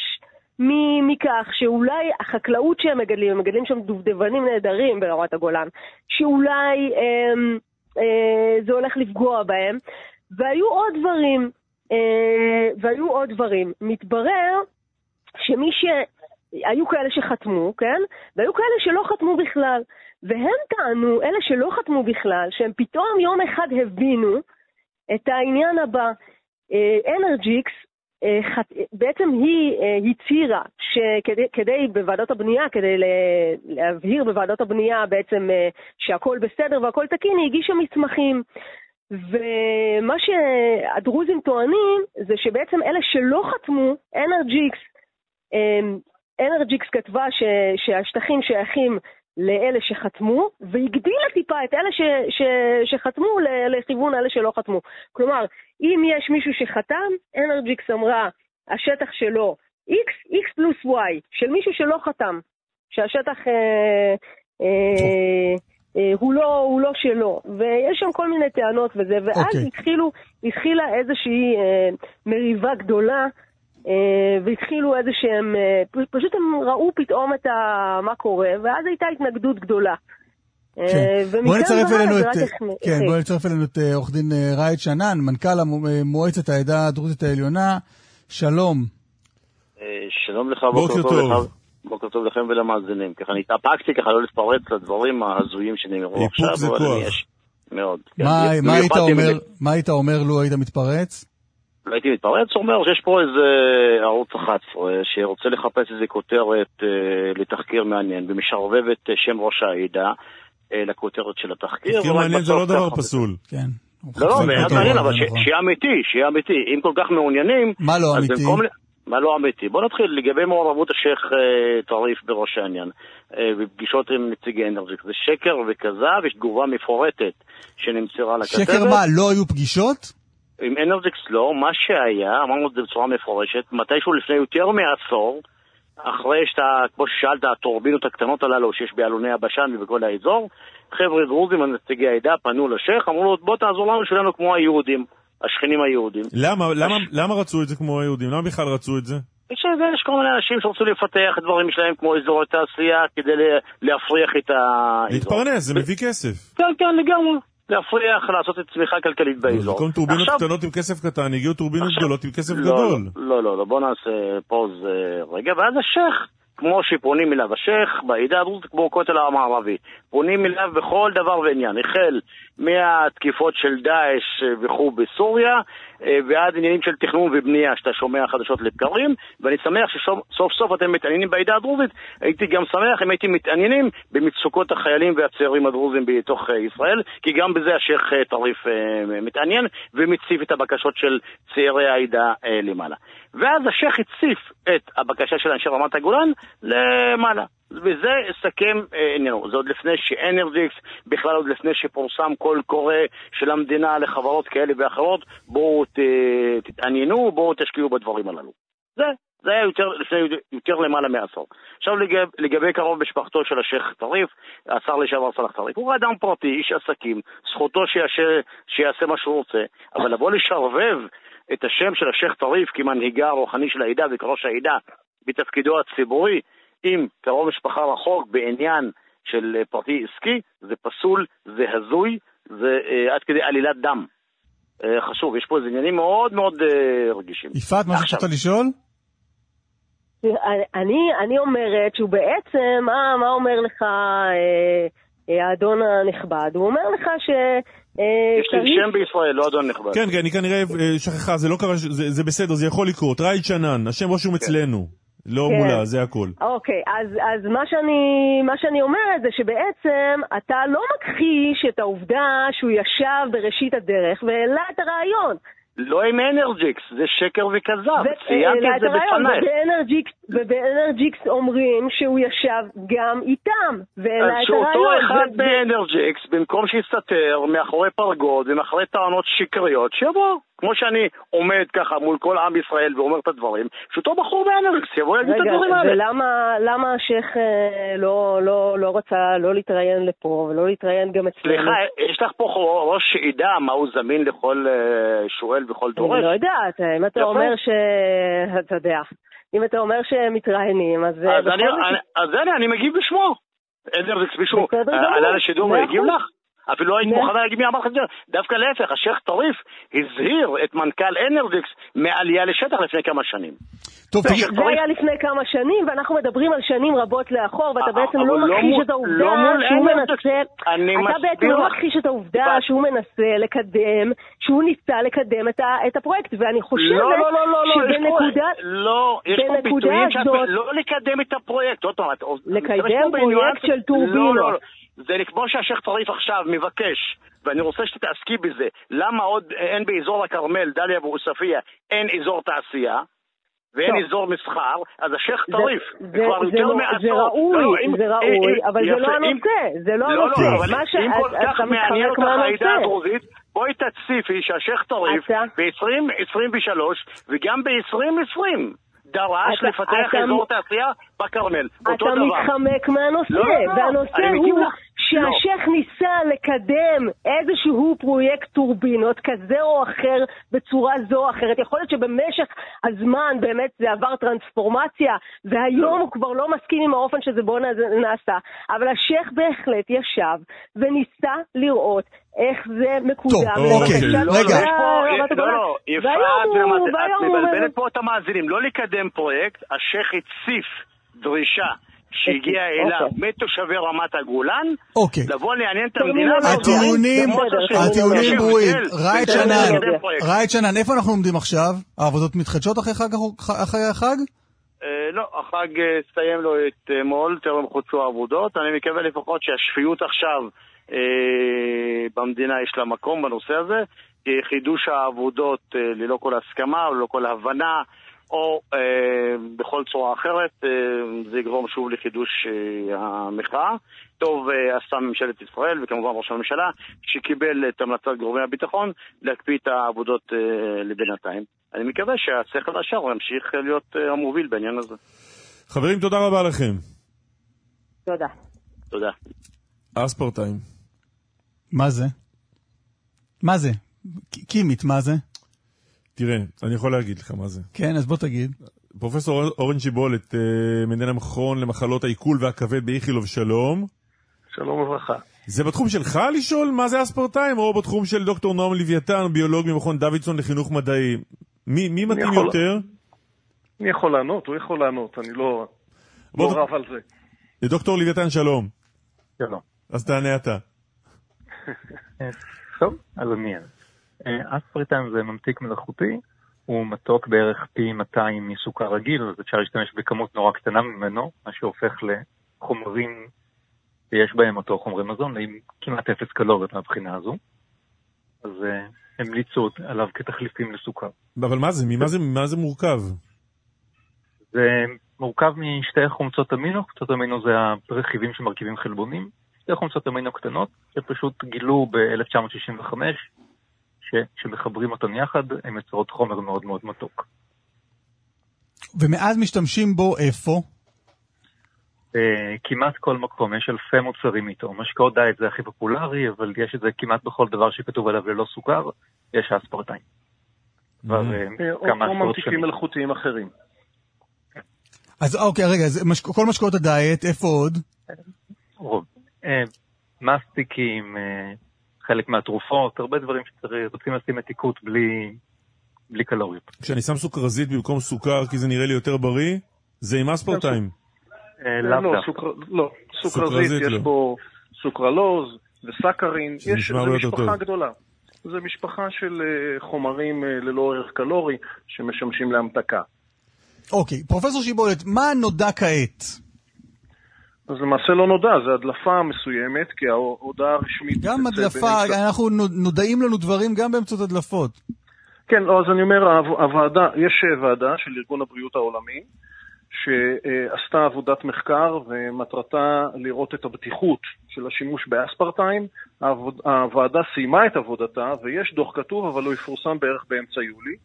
מכך שאולי החקלאות שהם מגדלים, הם מגדלים שם דובדבנים נהדרים ברמת הגולן, שאולי אה, אה, זה הולך לפגוע בהם. והיו עוד דברים, אה, והיו עוד דברים. מתברר שמי ש... היו כאלה שחתמו, כן? והיו כאלה שלא חתמו בכלל. והם טענו, אלה שלא חתמו בכלל, שהם פתאום יום אחד הבינו את העניין הבא. אנרג'יקס אה, בעצם היא אה, הצהירה שכדי בוועדות הבנייה, כדי להבהיר בוועדות הבנייה בעצם אה, שהכל בסדר והכל תקין, היא הגישה מסמכים. ומה שהדרוזים טוענים זה שבעצם אלה שלא חתמו, אנרג'יקס, אנרג'יקס כתבה ש, שהשטחים שייכים לאלה שחתמו, והגדילה טיפה את אלה ש, ש, שחתמו לכיוון אלה שלא חתמו. כלומר, אם יש מישהו שחתם, אנרג'יקס אמרה, השטח שלו X, X פלוס Y, של מישהו שלא חתם, שהשטח אה, אה, אה, הוא, לא, הוא לא שלו, ויש שם כל מיני טענות וזה, ואז okay. אוקיי. התחילו, התחילה איזושהי אה, מריבה גדולה והתחילו איזה שהם, אה, פשוט הם ראו פתאום את ה, מה קורה, ואז הייתה התנגדות גדולה. כן. אה, בואי נצרף אלינו את, כן, בואי נצרף אלינו את עורך דין ראיד שנן, מנכ"ל מועצת העדה הדרוזית העליונה. שלום. שלום לך, בוקר טוב. בוקר טוב לכם ולמאזינים. ככה אני התאפקתי ככה לא להתפרץ לדברים ההזויים שנאמרו עכשיו. איפוק זה כוח. מאוד. מה היית אומר לו היית מתפרץ? לא הייתי מתפרץ, אומר שיש פה איזה ערוץ 11 שרוצה לחפש איזה כותרת אה, לתחקיר מעניין ומשרבב את שם ראש העדה לכותרת של התחקיר. תחקיר מעניין זה לא דבר פסול. כן. לא, לא, מעניין, אבל שיהיה אמתי, שיהיה אמיתי. אם כל כך מעוניינים... מה לא אמיתי? מה לא אמיתי? בוא נתחיל לגבי מעורבות השייח' טריף בראש העניין, בפגישות עם נציגי אנרג'יק. זה שקר וכזב, יש תגובה מפורטת שנמסרה לכתבת. שקר מה, לא היו פגישות? עם אנרג'יקס לא, מה שהיה, אמרנו את זה בצורה מפורשת, מתישהו לפני יותר מעשור, אחרי שאתה, כמו ששאלת, הטורבינות הקטנות הללו שיש באלוני הבשן ובכל האזור, חבר'ה דרוזים, נציגי העדה, פנו לשייח', אמרו לו, בוא תעזור לנו שלנו כמו היהודים, השכנים היהודים. למה, למה, למה רצו את זה כמו היהודים? למה בכלל רצו את זה? יש, כל מיני אנשים שרצו לפתח דברים שלהם כמו אזורי תעשייה כדי להפריח את ה... להתפרנס, זה מביא כסף. כן, כן, לגמרי. להפריח, לעשות את צמיחה כלכלית באזור. במקום טורבינות עכשיו... קטנות עם כסף קטן, הגיעו טורבינות עכשיו... גדולות עם כסף לא, גדול. לא, לא, לא, בוא נעשה פוז רגע, ואז השייח, כמו שפונים אליו השייח, בעידה הדרוזית כמו הכותל המערבי, פונים אליו בכל דבר ועניין, החל מהתקיפות של דאעש וכו' בסוריה, ועד עניינים של תכנון ובנייה, שאתה שומע חדשות לבקרים, ואני שמח שסוף סוף אתם מתעניינים בעדה הדרוזית, הייתי גם שמח אם הייתם מתעניינים במצוקות החיילים והצעירים הדרוזים בתוך ישראל, כי גם בזה השייח' טריף מתעניין, ומציף את הבקשות של צעירי העדה למעלה. ואז השייח' הציף את הבקשה של אנשי רמת הגולן למעלה. וזה אסכם עניינו. זה עוד לפני שאנרג'יקס, בכלל עוד לפני שפורסם קול קורא של המדינה לחברות כאלה ואחרות, בואו תתעניינו, בואו תשקיעו בדברים הללו. זה, זה היה יותר, לפני יותר למעלה מעשור. עכשיו לגב, לגבי קרוב משפחתו של השייח' טריף, השר לשעבר סלאח טריף, הוא אדם פרטי, איש עסקים, זכותו שיעשה, שיעשה מה שהוא רוצה, אבל לבוא לשרבב את השם של השייח' טריף כמנהיגה הרוחני של העדה וכראש העדה בתפקידו הציבורי, עם קרוב משפחה רחוק בעניין של פרטי עסקי, זה פסול, זה הזוי, זה אה, עד כדי עלילת דם. אה, חשוב, יש פה איזה עניינים מאוד מאוד אה, רגישים. יפעת, מה שרצית לשאול? אני, אני אומרת שהוא בעצם, מה, מה אומר לך אה, האדון הנכבד? הוא אומר לך ש... יש לי שם בישראל, לא אדון נכבד. כן, כן, אני כנראה שכחה, זה לא קרה, זה, זה בסדר, זה יכול לקרות. ראיד שנן, השם רשום כן. אצלנו. לא כן. מולה, זה הכל. אוקיי, אז, אז מה, שאני, מה שאני אומרת זה שבעצם אתה לא מכחיש את העובדה שהוא ישב בראשית הדרך והעלה את הרעיון. לא עם אנרג'יקס, זה שקר וכזב, ציינתי את זה בפנייך. ובאנרג'יקס אומרים שהוא ישב גם איתם, והעלה את הרעיון. שאותו אחד באנרג'יקס, במקום שיסתתר מאחורי פרגוד ומאחורי טענות שקריות, שיבוא. כמו שאני עומד ככה מול כל עם ישראל ואומר את הדברים, שאותו בחור באנרג'יקס יבוא להגיד את הדברים האלה. רגע, ולמה השייח' לא, לא, לא רצה לא להתראיין לפה ולא להתראיין גם אצלנו? סליחה, יש לך פה ראש שעידה מה הוא זמין לכל שואל וכל דורש? אני לא יודעת, אם אתה אומר ש... אתה יודע. אם אתה אומר שהם מתראיינים, אז... אז, אני, אני, הנה, אני מגיב בשמו. אנרג'יקס מישהו עלה לשידור והגיב לך? אפילו לא היית מוכנה להגיד מי אמר לך את זה. דווקא להפך, השייח' טריף הזהיר את מנכ"ל אנרג'יקס מעלייה לשטח לפני כמה שנים. טוב, תגיד... זה היה לפני כמה שנים, ואנחנו מדברים על שנים רבות לאחור, ואתה בעצם לא, לא מכחיש את העובדה שהוא מנסה... אתה בעצם לא מכחיש את העובדה שהוא מנסה לקדם, שהוא ניסה לקדם את הפרויקט, ואני חושבת שבנקודה... לא, יש פה ביטויים שאת... לא לקדם את הפרויקט, עוד פעם, לקדם פרויקט של טורבינות. זה כמו שהשייח' טריף עכשיו מבקש, ואני רוצה שתתעסקי בזה, למה עוד אין באזור הכרמל, דליה ועוספיא, אין אזור תעשייה? ואין טוב. אזור מסחר, אז השייח' טריף, כבר זה יותר לא, מעשור. זה ראוי, לא, אם, זה ראוי, אבל יפה, זה לא הנושא, זה לא הנושא. לא, לא, ש... אם כל כך מעניין אותך העדה הדרוזית, בואי תציפי שהשייח' טריף ב-2023 וגם ב-2020 דרש לפתח אזור תעשייה בכרמל, אותו דבר. אתה מתחמק מהנושא, לא, לא, והנושא הוא שהשייח לא. ניסה לקדם איזשהו פרויקט טורבינות כזה או אחר בצורה זו או אחרת. יכול להיות שבמשך הזמן באמת זה עבר טרנספורמציה, והיום לא. הוא כבר לא מסכים עם האופן שזה בו נעשה, אבל השייח בהחלט ישב וניסה לראות איך זה מקודם. טוב, אוקיי, רגע. לא, לא, יפעת, את מבלבלת פה את המאזינים. לא לקדם פרויקט, השייח הציף דרישה. שהגיע אליו מתושבי רמת הגולן, אוקיי. לבוא לעניין את המדינה. הטיעונים, הטיעונים ברורים. ראיד שנן, ראיד שנן, איפה אנחנו עומדים עכשיו? העבודות מתחדשות אחרי החג? אה, לא, החג אה, הסתיים לו אתמול, טרם חוצו העבודות. אני מקווה לפחות שהשפיות עכשיו אה, במדינה יש לה מקום בנושא הזה, חידוש העבודות ללא כל הסכמה, ללא כל הבנה, או אה, בכל צורה אחרת, אה, זה יגרום שוב לחידוש אה, המחאה. טוב אה, עשה ממשלת ישראל, וכמובן ראש הממשלה, שקיבל את המלצת גורמי הביטחון להקפיא את העבודות אה, לבינתיים. אני מקווה שהשכל הישר ימשיך להיות אה, המוביל בעניין הזה. חברים, תודה רבה לכם. תודה. תודה. אספרטיים. מה זה? מה זה? קימית, מה זה? תראה, אני יכול להגיד לך מה זה. כן, אז בוא תגיד. פרופסור אורן שיבולת, אה, מנהל המכון למחלות העיכול והכבד באיכילוב, שלום. שלום וברכה. זה בתחום שלך לשאול מה זה אספרטיים, או בתחום של דוקטור נועם לוויתן, ביולוג ממכון דוידסון לחינוך מדעי? מי, מי מתאים יכול- יותר? אני יכול לענות, הוא יכול לענות, אני לא, בוא לא ת- רב על זה. דוקטור לוויתן, שלום. שלום. אז תענה אתה. <laughs> טוב, אז אני אענה. אה, אספרטיים זה ממתיק מלאכותי, הוא מתוק בערך פי 200 מסוכר רגיל, אז אפשר להשתמש בכמות נורא קטנה ממנו, מה שהופך לחומרים שיש בהם אותו חומרי מזון, עם כמעט אפס קלוריות מהבחינה הזו. אז אה, המליצו עליו כתחליפים לסוכר. אבל מה זה? ממה זה, ממה זה מורכב? זה מורכב משתי חומצות אמינו, חומצות אמינו זה הרכיבים שמרכיבים חלבונים, שתי חומצות אמינו קטנות, שפשוט גילו ב-1965, שכשמחברים אותן יחד, הן יוצרות חומר מאוד מאוד מתוק. ומאז משתמשים בו איפה? אה, כמעט כל מקום, יש אלפי מוצרים איתו. משקאות דיאט זה הכי פופולרי, אבל יש את זה כמעט בכל דבר שכתוב עליו ללא סוכר, יש אספרטיים. כבר אה, אה, או ממתיקים שנים. מלאכותיים אחרים. אז אוקיי, רגע. כל משקאות הדיאט, איפה עוד? רוב. מסטיקים, חלק מהתרופות, הרבה דברים שרוצים לשים מתיקות בלי, בלי קלוריות. כשאני שם סוכרזית במקום סוכר כי זה נראה לי יותר בריא, זה עם אספרטיים. אה, לא, לאו דווקא. סוכר- לא, סוכרזית יש לא. בו סוכרלוז וסכרין, יש, משפחה. גדולה. זה משפחה של אה, חומרים אה, ללא ערך קלורי שמשמשים להמתקה. אוקיי, פרופסור שיבולת, מה נודע כעת? אז למעשה לא נודע, זו הדלפה מסוימת, כי ההודעה הרשמית... גם הדלפה, אנחנו נו- נודעים לנו דברים גם באמצעות הדלפות. כן, לא, אז אני אומר, הו- הוועדה, יש אה, ועדה של ארגון הבריאות העולמי, שעשתה עבודת מחקר ומטרתה לראות את הבטיחות של השימוש באספרטיים. העבוד, הוועדה סיימה את עבודתה ויש דוח כתוב, אבל הוא יפורסם בערך באמצע יולי.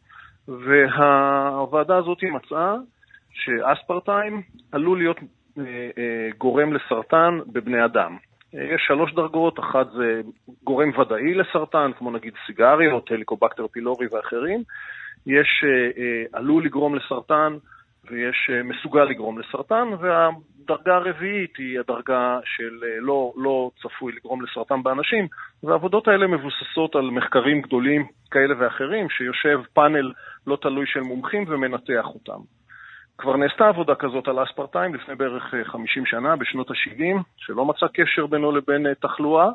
והוועדה הזאת מצאה שאספרטיים עלול להיות גורם לסרטן בבני אדם. אה, יש שלוש דרגות, אחת זה גורם ודאי לסרטן, כמו נגיד סיגריות, הליקובקטר פילורי ואחרים. יש אה, אה, עלול לגרום לסרטן ויש אה, מסוגל לגרום לסרטן, והדרגה הרביעית היא הדרגה של אה, לא, לא צפוי לגרום לסרטן באנשים, והעבודות האלה מבוססות על מחקרים גדולים כאלה ואחרים, שיושב פאנל לא תלוי של מומחים ומנתח אותם. כבר נעשתה עבודה כזאת על אספרטיים לפני בערך אה, 50 שנה, בשנות ה-70, שלא מצא קשר בינו לבין אה, תחלואה,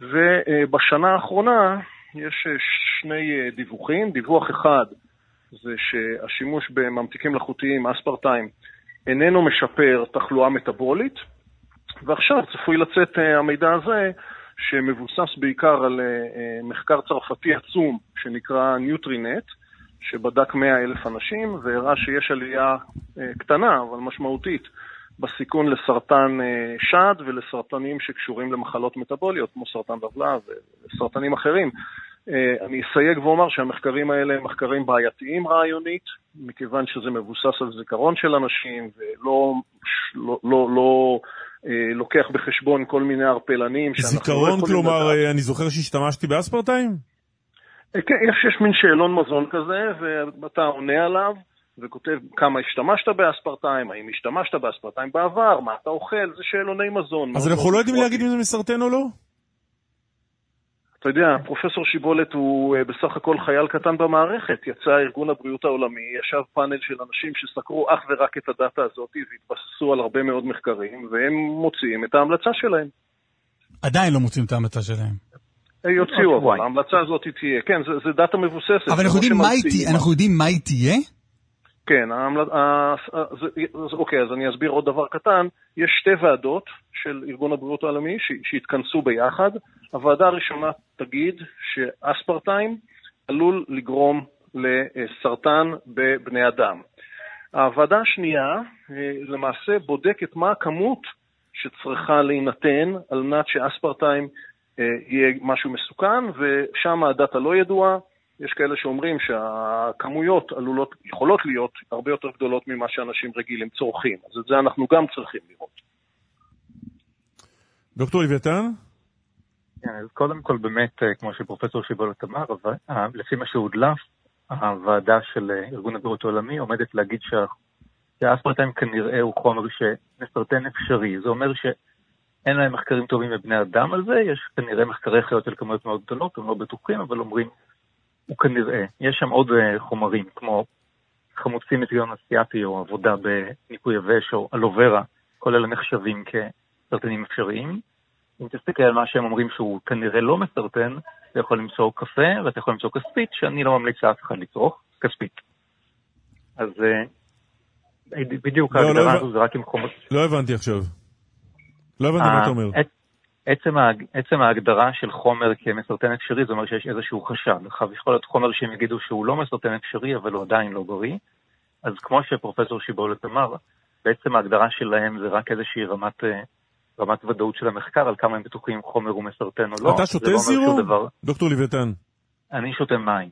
ובשנה האחרונה יש אה, שני אה, דיווחים. דיווח אחד זה שהשימוש בממתיקים מלאכותיים, אספרטיים, איננו משפר תחלואה מטבולית, ועכשיו צפוי לצאת אה, המידע הזה, שמבוסס בעיקר על אה, אה, מחקר צרפתי עצום שנקרא ניוטרינט, שבדק 100 אלף אנשים והראה שיש עלייה אה, קטנה אבל משמעותית בסיכון לסרטן אה, שד ולסרטנים שקשורים למחלות מטבוליות כמו סרטן לבלב וסרטנים אחרים. אה, אני אסייג ואומר שהמחקרים האלה הם מחקרים בעייתיים רעיונית, מכיוון שזה מבוסס על זיכרון של אנשים ולא לא, לא, לא, אה, לוקח בחשבון כל מיני ערפלנים שאנחנו לא זיכרון, יכולים כלומר, לדעת. אה, אני זוכר שהשתמשתי באספרטיים? כן, יש, יש מין שאלון מזון כזה, ואתה עונה עליו, וכותב כמה השתמשת באספרטיים, האם השתמשת באספרטיים בעבר, מה אתה אוכל, זה שאלוני מזון. אז אנחנו לא יודעים. להגיד אם זה מסרטן או לא? אתה יודע, פרופסור שיבולת הוא אה, בסך הכל חייל קטן במערכת. יצא ארגון הבריאות העולמי, ישב פאנל של אנשים שסקרו אך ורק את הדאטה הזאת והתבססו על הרבה מאוד מחקרים, והם מוציאים את ההמלצה שלהם. עדיין לא מוצאים את ההמלצה שלהם. אה, יוציאו, אבל ההמלצה הזאת תהיה. כן, זה, דאטה מבוססת. אבל אנחנו לא יודעים מה היא שממציאים תהיה, אנחנו יודעים מה היא תהיה? כן, ההמל... ה... אז, אז, אוקיי, אז אני אסביר עוד דבר קטן. יש שתי ועדות של ארגון הבריאות העולמי. שהתכנסו ביחד. הוועדה הראשונה תגיד שאספרטיים עלול לגרום לסרטן בבני אדם. הוועדה השנייה אה, למעשה בודקת מה הכמות שצריכה להינתן על מנת שאספרטיים אה, יהיה משהו מסוכן, ושם הדאטה לא ידועה. יש כאלה שאומרים שהכמויות עלולות, יכולות להיות הרבה יותר גדולות ממה שאנשים רגילים צורכים. אז את זה אנחנו גם צריכים לראות. דוקטור לוויתן? כן, אז קודם כל באמת, אה, כמו שפרופסור שיבולת אמר, אה, לפי מה שהודלף, הוועדה של אה, ארגון הבריאות העולמי עומדת להגיד שהאספרטיים כנראה הוא חומר שמסרטן אפשרי. זה אומר שאין להם מחקרים טובים בבני אדם על זה, יש כנראה מחקרי חיות של כמויות מאוד גדולות, הם לא בטוחים, אבל אומרים, הוא כנראה. יש שם עוד חומרים, כמו חמוצים מטריון אסיאטי, או עבודה בניקוי יבש, או אלוברה, כל אלה נחשבים כסרטנים אפשריים. אם תסתכל על מה שהם אומרים שהוא כנראה לא מסרטן, אתה יכול למצוא קפה ואתה יכול למצוא כספית, שאני לא ממליץ לאף אחד לצרוך, כספית. אז אה, בדיוק לא, לא ההגדרה הזו זה רק עם חומר... לא הבנתי עכשיו. לא הבנתי מה אתה אומר. עצם, עצם ההגדרה של חומר כמסרטן אפשרי, זה אומר שיש איזשהו חשד. עכשיו, יכול להיות חומר שהם יגידו שהוא לא מסרטן אפשרי, אבל הוא עדיין לא בריא. אז כמו שפרופסור שיבולת אמר, בעצם ההגדרה שלהם זה רק איזושהי רמת, אה, רמת ודאות של המחקר, על כמה הם בטוחים חומר הוא מסרטן או לא. אתה שותה לא זירו? דבר. דוקטור לוויתן. אני שותה מים.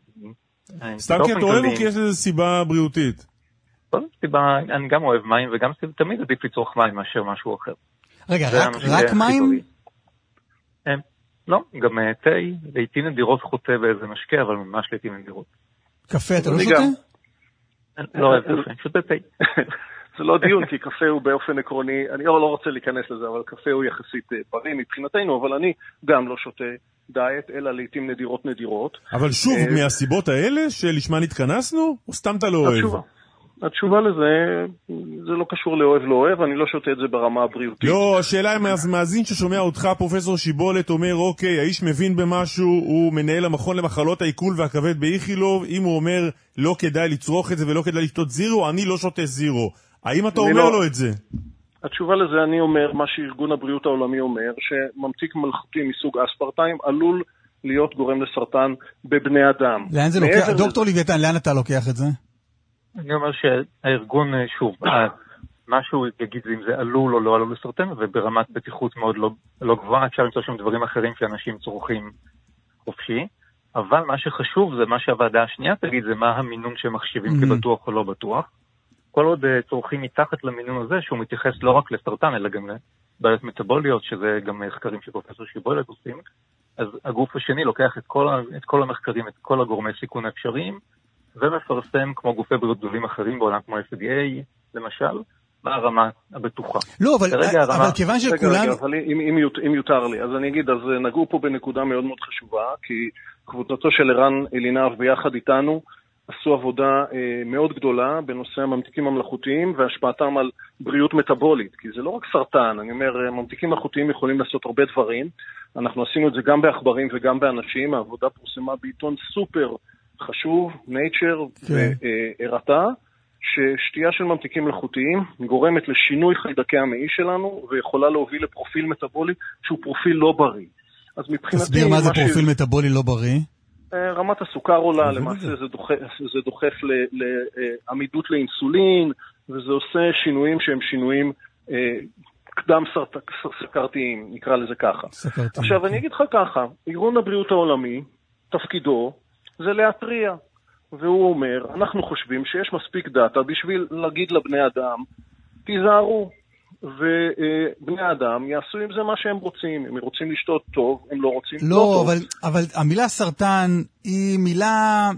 סתם כי אתה אוהב או כי יש לזה סיבה בריאותית? לא, סיבה, אני גם אוהב מים, וגם תמיד עדיף לצרוך מים מאשר משהו אחר. רגע, רק- רק מים? לא, גם אה, תה, לעיתים נדירות חוטא באיזה משקה, אבל ממש לעיתים נדירות. קפה אתה לא שותה? גם. לא אוהב קפה, אני שותה תה. <laughs> זה לא דיון, כי קפה הוא באופן עקרוני, אני לא לא רוצה להיכנס לזה, אבל קפה הוא יחסית אה, בריא מבחינתנו, אבל אני גם לא שותה דיאט, אלא לעיתים נדירות נדירות. אבל שוב, אה, מהסיבות האלה שלשמן התכנסנו? או סתם אתה לא אוהב? התשובה, לזה, זה לא קשור לאוהב לא אוהב, אני לא שותה את זה ברמה הבריאותית. לא, השאלה אם המאזין ששומע אותך, פרופסור שיבולת, אומר, אוקיי, האיש מבין במשהו, הוא מנהל המכון למחלות העיכול והכבד באיכילוב, אם הוא אומר, לא כדאי לצרוך את זה ולא כדאי לשתות זירו, אני לא שותה זירו. האם אתה אומר לא- לו את זה? התשובה לזה, אני אומר, מה שארגון הבריאות העולמי אומר, שממתיק מלאכותי מסוג אספרטיים עלול להיות גורם לסרטן בבני אדם. לאן זה לוקח? דוקטור לוויתן, לאן אתה לוקח את זה? אני אומר שהארגון, אה, שוב, אה, מה שהוא יגיד זה אם זה עלול או לא עלול לסרטן, וברמת בטיחות מאוד לא, לא גבוהה, אפשר למצוא שם דברים אחרים שאנשים צורכים חופשי, אבל מה שחשוב זה מה שהוועדה השנייה תגיד, זה מה המינון שהם מחשיבים Mhm. כבטוח או לא בטוח. כל עוד אה, צורכים מתחת למינון הזה, שהוא מתייחס לא רק לסרטן, אלא גם לבעיות מטבוליות, שזה גם מחקרים שפרופסור שיבולת עושים, אז הגוף השני לוקח את כל, את כל המחקרים, את כל הגורמי סיכון האפשריים, ומפרסם, כמו גופי בריאות גדולים אחרים בעולם, כמו FDA למשל, מה הרמה הבטוחה. לא, אבל- כרגע הרמה- אבל כיוון רגע, שכולם... רגע, אבל אם, אם, יות- אם יותר לי, אז אני אגיד, אז אה, נגעו פה בנקודה מאוד מאוד חשובה, כי קבוצתו של ערן אלינב ביחד איתנו עשו עבודה אה, מאוד גדולה בנושא הממתיקים המלאכותיים והשפעתם על בריאות מטבולית, כי זה לא רק סרטן, אני אומר, אה, ממתיקים מלאכותיים יכולים לעשות הרבה דברים, אנחנו עשינו את זה גם בעכברים וגם באנשים, העבודה פורסמה בעיתון סופר חשוב, Nature, כן. והראתה ששתייה של ממתיקים מלאכותיים גורמת לשינוי חיידקי המעי שלנו ויכולה להוביל לפרופיל מטבולי שהוא פרופיל לא בריא. אז מבחינתי... תסביר מה זה ש- פרופיל מטאבולי לא בריא. אה, רמת הסוכר עולה, למעשה זה. זה דוחף, זה דוחף לעמידות לאינסולין, וזה עושה שינויים שהם שינויים אה, קדם סרט- סכרתיים, נקרא לזה ככה. סכרתי. עכשיו, אני אגיד לך ככה, ארגון הבריאות העולמי, תפקידו זה להתריע. והוא אומר, אנחנו חושבים שיש מספיק דאטה בשביל להגיד לבני אדם, תיזהרו. ובני אדם יעשו עם זה מה שהם רוצים. אם הם רוצים לשתות טוב, הם לא רוצים לא לא, טוב. אבל, אבל המילה סרטן היא מילה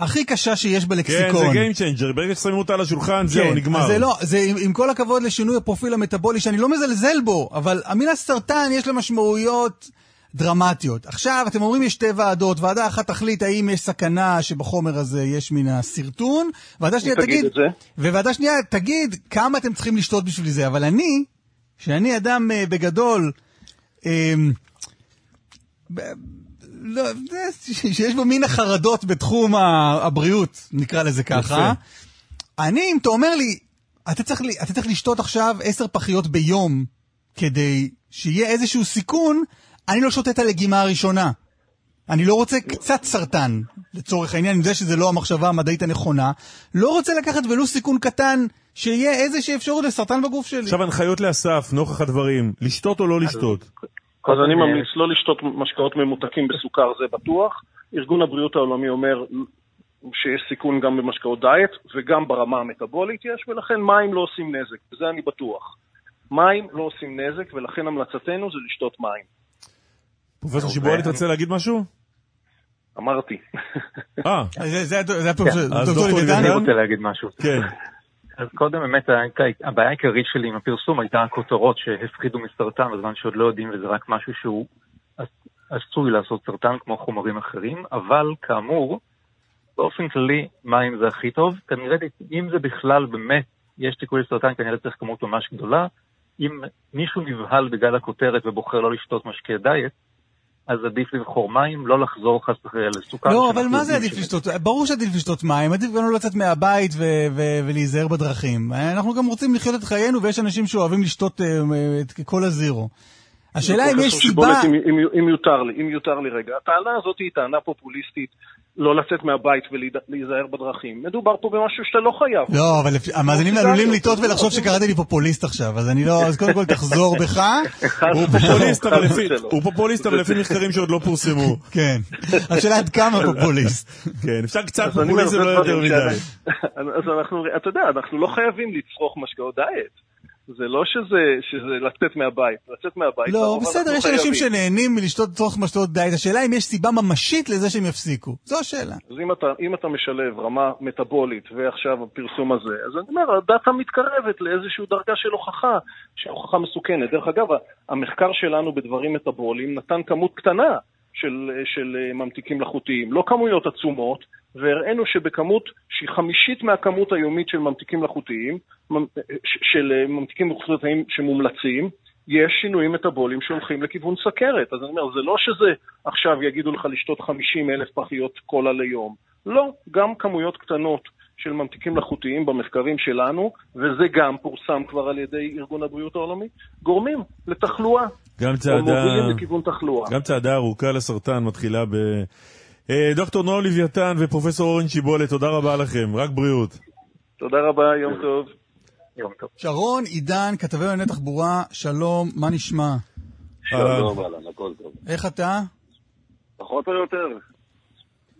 הכי קשה שיש כן, בלקסיקון. זה Game Changer, ברגע ששמים אותה על השולחן, זהו, נגמר. זה לא, זה עם, עם כל הכבוד לשינוי הפרופיל המטאבולי, שאני לא מזלזל בו, אבל המילה סרטן יש לה משמעויות דרמטיות. עכשיו, אתם אומרים יש שתי ועדות, ועדה אחת תחליט האם יש סכנה שבחומר הזה יש מן הסרטון, ועדה שנייה תגיד. וועדה שנייה תגיד כמה אתם צריכים לשתות בשביל זה, אבל אני, שאני אדם אה, בגדול, ב- לא, שיש בו מין החרדות בתחום הבריאות, נקרא לזה ככה. אני, אם אתה אומר לי, אתה צריך, לי- אתה צריך לשתות עכשיו עשר פחיות ביום כדי שיהיה איזשהו סיכון, אני לא שותה את הלגימה הראשונה. אני לא רוצה קצת סרטן, לצורך העניין, עם זה שזה לא המחשבה המדעית הנכונה. לא רוצה לקחת ולו סיכון קטן, שיהיה איזושהי אפשרות לסרטן בגוף שלי. עכשיו הנחיות לאסף, נוכח הדברים, לשתות או לא לשתות? אז אני ממליץ לא לשתות משקאות ממותקים בסוכר, זה בטוח. ארגון הבריאות העולמי אומר שיש סיכון גם במשקאות דיאט וגם ברמה המטבולית יש, ולכן מים לא עושים נזק, בזה אני בטוח. מים לא עושים נזק, ולכן המלצתנו זה לשתות מים. פרופסור שיבולי, אתה רוצה להגיד משהו? אמרתי. אה, זה- זה זה כן, הפרופסור דוקטור לוידן. אני רוצה להגיד משהו. כן. אז קודם באמת הבעיה העיקרית שלי עם הפרסום הייתה הכותרות שהפחידו מסרטן בזמן שעוד לא יודעים וזה רק משהו שהוא עש- עשוי לעשות סרטן כמו חומרים אחרים, אבל כאמור, באופן כללי מים זה הכי טוב. כנראה אם זה בכלל באמת יש סיכוי לסרטן כנראה צריך כמות ממש גדולה. אם מישהו נבהל בגלל הכותרת ובוחר לא לשתות משקה דיאט, אז עדיף לבחור מים, לא לחזור חס וחלילה לסוכר. לא, אבל מה זה עדיף לשתות? ברור שעדיף לשתות מים, עדיף גם לא לצאת מהבית ו- ו- ולהיזהר בדרכים. אנחנו גם רוצים לחיות את חיינו, ויש אנשים שאוהבים לשתות אה, את כל הזירו. השאלה אם יש סיבה... אם, אם, אם יותר לי, אם יותר לי רגע. הטענה הזאת היא טענה פופוליסטית, לא לצאת מהבית ולהיזהר בדרכים. מדובר פה במשהו שאתה לא חייב. לא, אבל המאזינים עלולים לטעות ולחשוב. שקראתי לי פופוליסט עכשיו, אז אני לא... אז קודם כל תחזור בך. <laughs> הוא פופוליסט, אבל לפי- ושלום. הוא פופוליסט, אבל לפי מחקרים שעוד לא פורסמו. <laughs> כן. השאלה עד כמה פופוליסט. <laughs> כן, אפשר קצת פופוליזם, זה לא יותר מדי. אז אנחנו, אתה יודע, אנחנו לא חייבים לצרוך משקאות דיאט. זה לא שזה, שזה לצאת מהבית. לצאת מהבית. לא, בסדר, יש אנשים. שנהנים מלשתות צורך משתות דיאט. השאלה אם יש סיבה ממשית לזה שהם יפסיקו. זו השאלה. אז אם אתה, אם אתה משלב רמה מטאבולית ועכשיו הפרסום הזה, אז אני אומר, הדאטה מתקרבת לאיזושהי דרגה של הוכחה, שהוכחה מסוכנת. דרך אגב, המחקר שלנו בדברים מטאבוליים נתן כמות קטנה של, של אה, ממתיקים מלאכותיים, לא כמויות עצומות, והראינו שבכמות שהיא חמישית מהכמות היומית של ממתיקים מלאכותיים, של אה, ממתיקים מלאכותיים שמומלצים, יש שינויים מטאבוליים שהולכים לכיוון סכרת. אז אני אומר, זה לא שזה עכשיו יגידו לך לשתות 50 אלף פחיות קולה ליום. לא, גם כמויות קטנות של ממתיקים מלאכותיים במחקרים שלנו, וזה גם פורסם כבר על ידי ארגון הבריאות העולמי, גורמים לתחלואה. גם או צעדה... מובילים לכיוון תחלואה. גם צעדה ארוכה לסרטן מתחילה ב... אה, דוקטור נועם לוויתן ופרופסור אורן שיבולת, תודה רבה לכם, רק בריאות. תודה רבה, יום טוב. יום טוב. שרון, עידן, כתבי ענייני תחבורה, שלום, מה נשמע? שלום, אהלן, הכל טוב. איך אתה? פחות או יותר.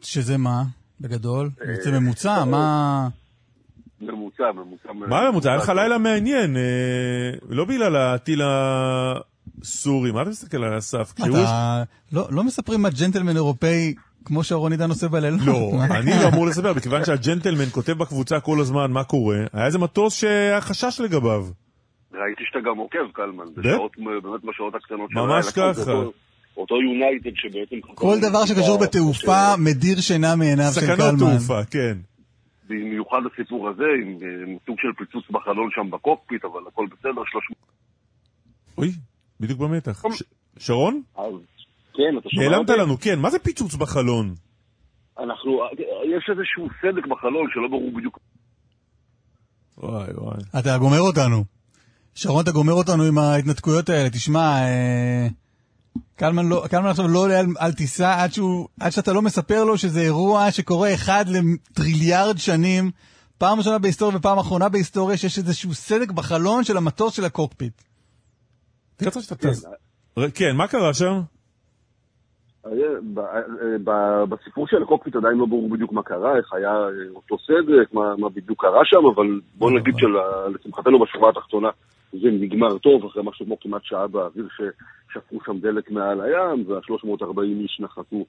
שזה מה, בגדול? אה, זה ממוצע? מה... ממוצע, ממוצע. מה ממוצע? היה לך לילה מעניין, אה, לא בגלל הטיל הסורי, מה אתה מסתכל על הסף? אתה... לא לא מספרים מה ג'נטלמן אירופאי כמו שרון עידן עושה בלילות? לא? אני לא אמור לספר, מכיוון שהג'נטלמן כותב בקבוצה כל הזמן מה קורה, היה איזה מטוס שהיה חשש לגביו. ראיתי שאתה גם עוקב, קלמן. בשעות, באמת בשעות הקטנות של ממש. ככה. אותו- יונייטד שבעצם... כל דבר שקשור בתעופה מדיר שינה מעיניו של סכנות קלמן. תעופה, כן. במיוחד הסיפור הזה, עם עם סוג של פיצוץ בחלון שם בקוקפיט, אבל הכל בסדר, 300... אוי, בדיוק במתח. ש- שרון? אז כן, אתה שומע נעלמת אותי? לנו, כן, מה זה פיצוץ בחלון? אנחנו... יש איזשהו סדק בחלון שלא ברור בדיוק... וואי וואי. אתה גומר אותנו. שרון, אתה גומר אותנו עם ההתנתקויות האלה. תשמע, אה, קלמן, לא, קלמן עכשיו לא עולה על, על טיסה עד, שהוא, עד שאתה לא מספר לו שזה אירוע שקורה אחד לטריליארד שנים, פעם ראשונה בהיסטוריה ופעם אחרונה בהיסטוריה, שיש איזשהו סדק בחלון של המטוס של הקוקפיט. כן, מה קרה שם? בסיפור של הקוקפיט עדיין לא ברור בדיוק מה קרה, איך היה אותו סדק, מה, מה בדיוק קרה שם, אבל בוא נגיד שלשמחתנו בשורה התחתונה זה נגמר טוב, אחרי משהו כמו כמעט שעה באוויר ששפכו שם דלק מעל הים, וה-340 איש נחתו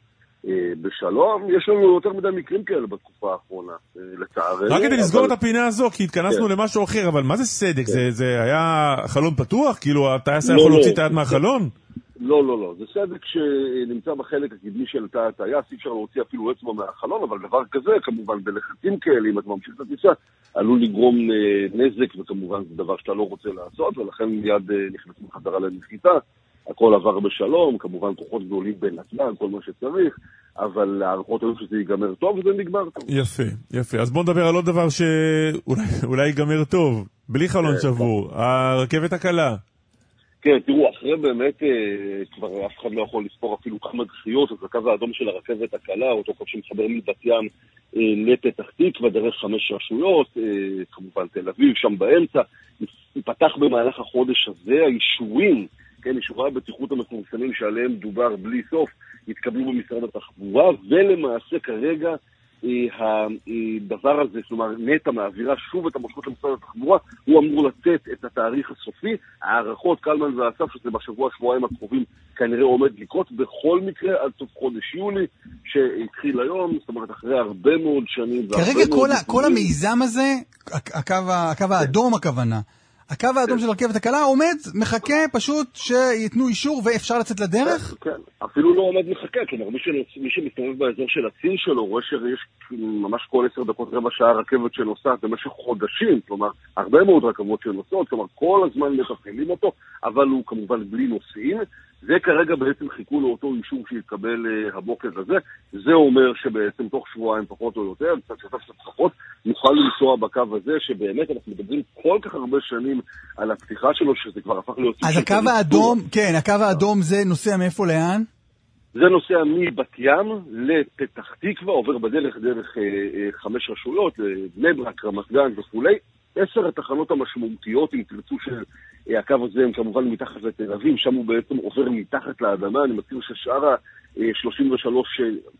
אה, בשלום. יש לנו יותר מדי מקרים כאלה בתקופה האחרונה, אה, לצערנו. רק כדי לסגור את אבל- הפינה הזו, כי התכנסנו כן. למשהו אחר, אבל מה זה סדק? זה- זה היה חלון פתוח? כאילו הטייס היה לא, יכול לא. להוציא את היד מהחלון? לא, לא, לא. זה סדק שנמצא בחלק הקדמי של תא הטייס, אי אפשר להוציא אפילו אצבע מהחלון, אבל דבר כזה, כמובן, בלחצים כאלה, אם אתה ממשיך את הטיסה, עלול לגרום אה, נזק, וכמובן זה דבר שאתה לא רוצה לעשות, ולכן מיד אה, נכנסים חזרה לנחיתה. הכל עבר בשלום, כמובן כוחות גדולים בנתב"ג, כל מה שצריך, אבל הערכות היו שזה ייגמר טוב, וזה נגמר טוב. יפה, יפה. אז בוא נדבר על עוד דבר שאולי ייגמר טוב, בלי חלון כן, שבור, הרכבת הקלה. כן, תראו, אחרי באמת, אה, כבר אף אחד לא יכול לספור אפילו כמה דחיות, אז הקו האדום של הרכבת הקלה, אותו קו שמחבר מבת ים אה, לפתח תקווה, דרך חמש רשויות, אה, כמובן תל אביב, שם באמצע, ייפתח במהלך החודש הזה, האישורים, כן, אישורי הבטיחות המפורסמים שעליהם דובר בלי סוף, יתקבלו במשרד התחבורה, ולמעשה כרגע הדבר הזה, כלומר נטע מעבירה שוב את המושכות למשרד התחבורה, הוא אמור לתת את התאריך הסופי. הערכות, קלמן ואסף, שזה בשבוע, שבועיים הקרובים, כנראה עומד לקרות בכל מקרה עד סוף חודש יולי, שהתחיל היום, זאת אומרת אחרי הרבה מאוד שנים. כרגע כל, ה- כל המיזם הזה, הקו, הקו האדום הכוונה, הקו האדום של הרכבת הקלה עומד, מחכה פשוט שייתנו אישור ואפשר לצאת לדרך? כן, אפילו לא עומד מחכה, כלומר מי שמסתובב באזור של הציר שלו רואה שיש ממש כל עשר דקות, רבע שעה רכבת שנוסעת במשך חודשים, כלומר הרבה מאוד רכבות שנוסעות, כלומר כל הזמן מתפעלים אותו, אבל הוא כמובן בלי נוסעים. זה כרגע בעצם חיכו לאותו אישור שיתקבל uh, הבוקר הזה. זה אומר שבעצם תוך שבועיים פחות או יותר, קצת קצת קצת פחות, נוכל לנסוע בקו הזה, שבאמת אנחנו מדברים כל כך הרבה שנים על הפתיחה שלו, שזה כבר הפך להיות... אז הקו האדום, כן, הקו האדום זה נוסע מאיפה לאן? זה נוסע מבת ים לפתח תקווה, עובר בדרך דרך אה, אה, חמש רשויות, בני ברק, רמת גן וכולי. עשר התחנות המשמעותיות, אם תרצו, של אה, הקו הזה הם כמובן מתחת לתל אביב, שם הוא בעצם עובר מתחת לאדמה. אני מזכיר ששאר ה-33,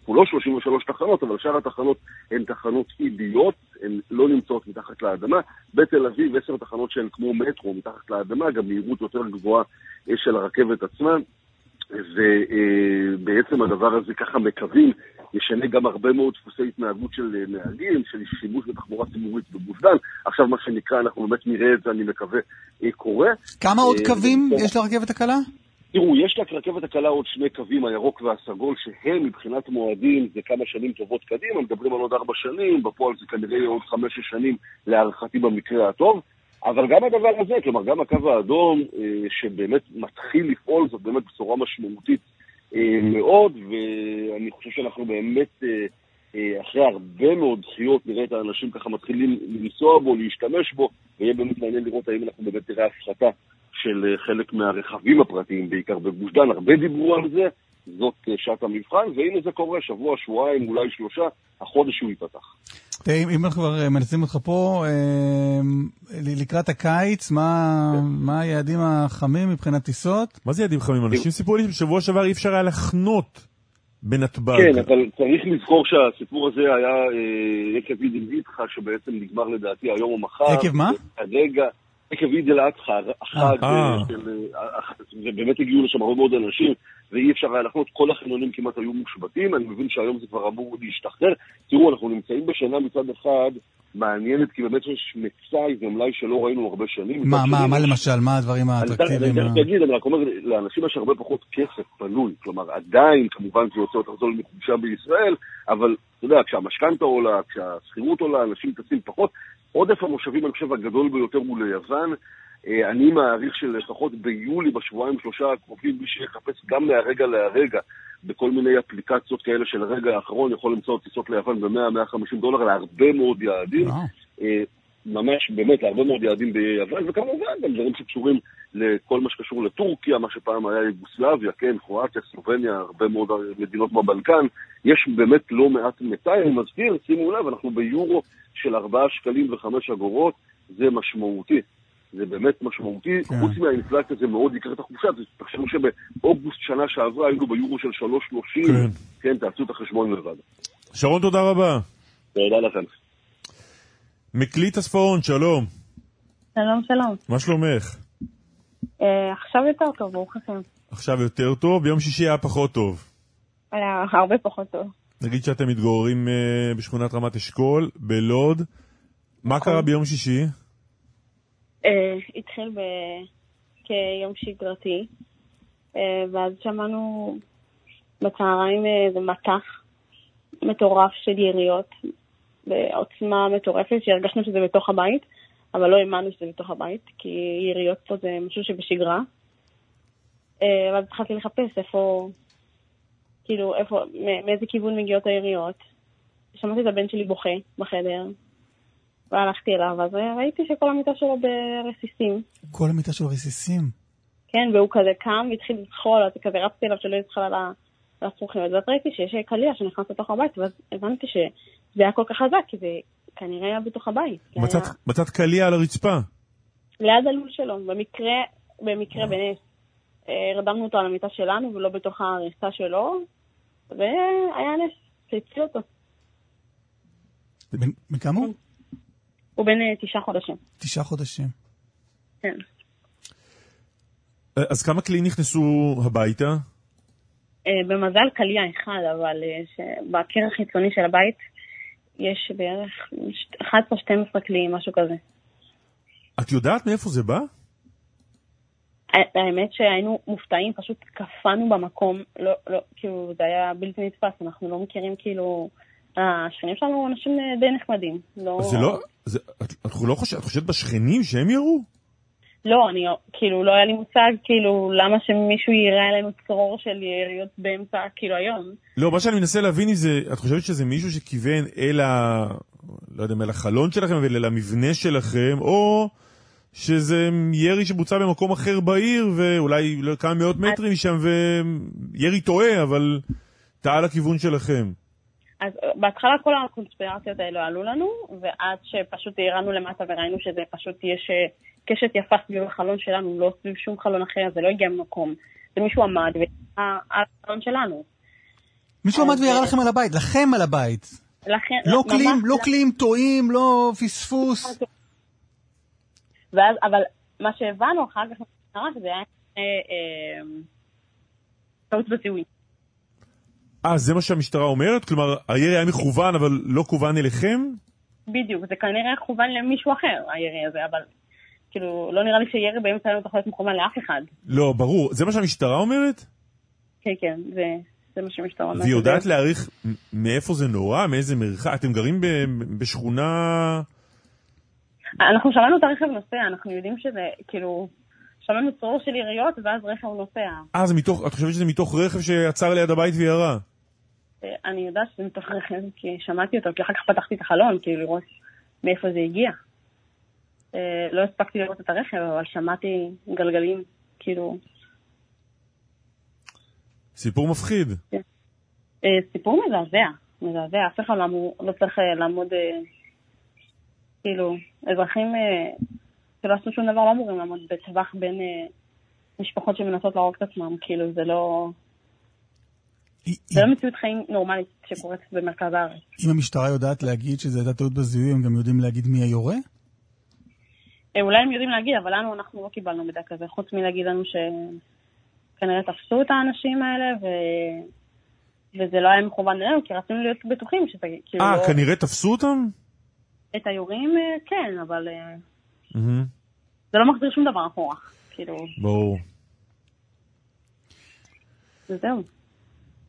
כולו 33 תחנות, אבל שאר התחנות הן תחנות עיליות, הן לא נמצאות מתחת לאדמה. בתל אביב עשר תחנות שהן כמו מטרו מתחת לאדמה, גם מהירות יותר גבוהה אה, של הרכבת עצמה. ובעצם הדבר הזה ככה מקווים ישנה גם הרבה מאוד דפוסי התנהגות של אה, נהגים, של שימוש בתחבורה ציבורית בגוש דן. עכשיו מה שנקרא, אנחנו באמת נראה את זה, אני מקווה, אה, קורה. כמה עוד אה, קווים. יש לרכבת הקלה? תראו, יש לרכבת הקלה עוד שני קווים, הירוק והסגול, שהם מבחינת מועדים זה כמה שנים טובות קדימה, מדברים על עוד ארבע שנים, בפועל זה כנראה יהיה עוד חמש-שש שנים להערכתי במקרה הטוב. אבל גם הדבר הזה, כלומר גם הקו האדום, שבאמת מתחיל לפעול, זאת באמת בשורה משמעותית מאוד, ואני חושב שאנחנו באמת, אה, אה, אחרי הרבה מאוד דחיות, נראה את האנשים ככה מתחילים לנסוע בו, להשתמש בו, ויהיה באמת מעניין לראות האם אנחנו באמת נראה הפחתה של אה, חלק מהרכבים הפרטיים, בעיקר בגוש דן, הרבה דיברו על זה, זאת אה, שעת המבחן, והנה זה קורה, שבוע, שבועיים, אולי שלושה, החודש הוא ייפתח. תראה, אם- אנחנו כבר אה, מנסים אותך פה, אה, לקראת הקיץ, מה מה היעדים החמים מבחינת טיסות? מה זה יעדים חמים? אנשים סיפרו לי שבשבוע שעבר אי אפשר היה לחנות בנתב"ג. כן, אבל צריך לזכור שהסיפור הזה היה אה, עקב עיד אל-אדחא, שבעצם נגמר לדעתי היום או מחר. עקב מה? הרגע, עקב עיד אל-אדחא, החג, ובאמת הגיעו לשם הרבה מאוד אנשים, ואי אפשר היה לחנות, כל החניונים כמעט היו מושבתים, אני מבין שהיום זה כבר אמור להשתחרר. תראו, אנחנו נמצאים בשנה מצד אחד מעניינת, כי באמת יש מצאי ומלאי שלא ראינו הרבה שנים. מה, מה, מה למשל? מה הדברים אני האטרקטיביים? תכף ה- אגיד, אני רק אומר, לאנשים יש הרבה פחות כסף פנוי. כלומר, עדיין, כמובן, זה יוצא יותר זול מחופשה בישראל, אבל אתה יודע, כשהמשכנתה עולה, כשהשכירות עולה, אנשים טסים פחות. עודף המושבים, אני חושב, הגדול ביותר הוא ליוון. אה, אני מעריך שלפחות ביולי, בשבועיים שלושה הקרובים, מי שיחפש גם מהרגע להרגע בכל מיני אפליקציות כאלה של הרגע האחרון, יכול למצוא טיסות ליוון ב-100-150 דולר להרבה מאוד יעדים. אה, ממש באמת להרבה מאוד יעדים ביוון, וכמובן גם דברים שקשורים לכל מה שקשור לטורקיה, מה שפעם היה יוגוסלביה, כן, קרואטיה, סלובניה, הרבה מאוד מדינות בבלקן. יש באמת לא מעט מצאי, אני מזכיר, שימו לב, אנחנו ביורו של 4 שקלים ו-5 אגורות, זה משמעותי. זה באמת משמעותי, כן. חוץ מהאינפלציה זה מאוד יקר את החופשה, תחשבו שבאוגוסט שנה שעברה היינו ביורו של 3.30, כן. כן, תעשו את החשבון לבד. שרון, תודה רבה. תודה לכם. מקליט הספרון, שלום. שלום, שלום. מה שלומך? אה, עכשיו יותר טוב, ברוך השם. עכשיו יותר טוב, ביום שישי היה פחות טוב. היה הרבה פחות טוב. נגיד שאתם מתגוררים אה, בשכונת רמת אשכול, בלוד. מה קרה ביום שישי? אה, התחיל כיום שגרתי, אה, ואז שמענו בצהריים אה, איזה מטח מטורף של יריות, בעוצמה מטורפת, שהרגשנו שזה בתוך הבית, אבל לא האמנו שזה בתוך הבית, כי יריות פה זה משהו שבשגרה. ואז התחלתי לחפש איפה, כאילו, איפה, מאיזה כיוון מגיעות היריות. שמעתי את הבן שלי בוכה בחדר, והלכתי אליו, אז ראיתי שכל המיטה שלו ברסיסים. כל המיטה שלו רסיסים. כן, והוא כזה קם והתחיל לזחול, אז כזה רצתי אליו שלא יזחל על ה- על הצרוכים. אז ראיתי שיש קליע שנכנס לתוך הבית, ואז הבנתי שזה היה כל כך חזק, כי זה כנראה היה בתוך הבית. מצאת- היה מצאת קליע על הרצפה. ליד הלול שלו, במקרה, במקרה בנס. אה, הרדמנו אותו על המיטה שלנו ולא בתוך ההריסה שלו, והיה נס, שהציל אותו. בן בן כמה הוא? הוא בן אה, תשעה חודשים. תשעה חודשים. כן. אה, אז כמה כלי נכנסו הביתה? אה, במזל קליע אחד, אבל בקיר החיצוני של הבית יש בערך 11-12 כלים, משהו כזה. את יודעת מאיפה זה בא? האמת שהיינו מופתעים, פשוט קפאנו במקום, לא, לא, כאילו, זה היה בלתי נתפס, אנחנו לא מכירים, כאילו, השכנים שלנו אנשים די נחמדים. לא... זה לא... זה- את- את לא חושבת- את חושבת בשכנים שהם ירו? לא, אני, כאילו, לא היה לי מושג, כאילו, למה שמישהו יירה עלינו צרור של יריות באמצע, כאילו, היום. לא, מה שאני מנסה להבין זה, את חושבת שזה מישהו שכיוון אל ה... לא יודע, אל החלון שלכם, אבל אל המבנה שלכם, או שזה ירי שבוצע במקום אחר בעיר, ואולי לא כמה מאות מטרים משם, וירי טועה, אבל טעה לכיוון שלכם. אז אה, בהתחלה כל הקונספירציות האלו עלו לנו, ועד שפשוט ירדנו למטה וראינו שזה פשוט יש אה, קשת יפה סביב החלון שלנו, לא סביב שום חלון אחר, זה לא הגיע ממקום. זה מישהו עמד וירה על החלון שלנו. מישהו עמד וירה אה, לכם על הבית, לכם על הבית. לכן, לא קליעים, לא קליעים טועים, לא פספוס. ואז, אבל מה שהבנו אחר כך שזה היה אה, אה, טעות בזיהוי. אה, זה מה שהמשטרה אומרת? כלומר, הירי היה מכוון, אבל לא כוון אליכם? בדיוק, זה כנראה כוון למישהו אחר, הירי הזה, אבל כאילו, לא נראה לי שירי באמצע היום יכול להיות מכוון לאף אחד. לא, ברור. זה מה שהמשטרה אומרת? כן, כן, זה, זה מה שהמשטרה אומרת. והיא יודעת להעריך מאיפה זה נורא? מאיזה מרחק? אתם גרים ב- בשכונה... אנחנו שמענו את הרכב נוסע, אנחנו יודעים שזה, כאילו, שמענו צרור של יריות, ואז רכב נוסע. אה. את חושבת שזה מתוך רכב שעצר ליד הבית וירה? אה, אני יודעת שזה מתוך רכב, כי שמעתי אותו, כי אחר כך פתחתי את החלון, כאילו, לראות מאיפה זה הגיע. אה, לא הספקתי לראות את הרכב, אבל שמעתי גלגלים, כאילו, סיפור מפחיד. אה, סיפור מזעזע, מזעזע, אף אחד לא, לא צריך לעמוד, כאילו, אזרחים שלא עשו שום דבר לא אמורים לעמוד בטווח בין משפחות שמנסות להרוג את עצמם, כאילו, זה לא... זה לא מציאות חיים נורמלית שקורית במרכז הארץ. אם המשטרה יודעת להגיד שזו הייתה טעות בזיהוי, הם גם יודעים להגיד מי היורה? אה, אולי הם יודעים להגיד, אבל לנו, אנחנו לא קיבלנו מידע כזה, חוץ מלהגיד לנו שכנראה תפסו את האנשים האלה, ו... וזה לא היה מכוון אלינו, כי רצינו להיות בטוחים שזה כאילו אה, לא... כנראה תפסו אותם? את היורים, אה, כן, אבל אה, זה לא מחזיר שום דבר אחורה. כאילו, ברור. וזהו.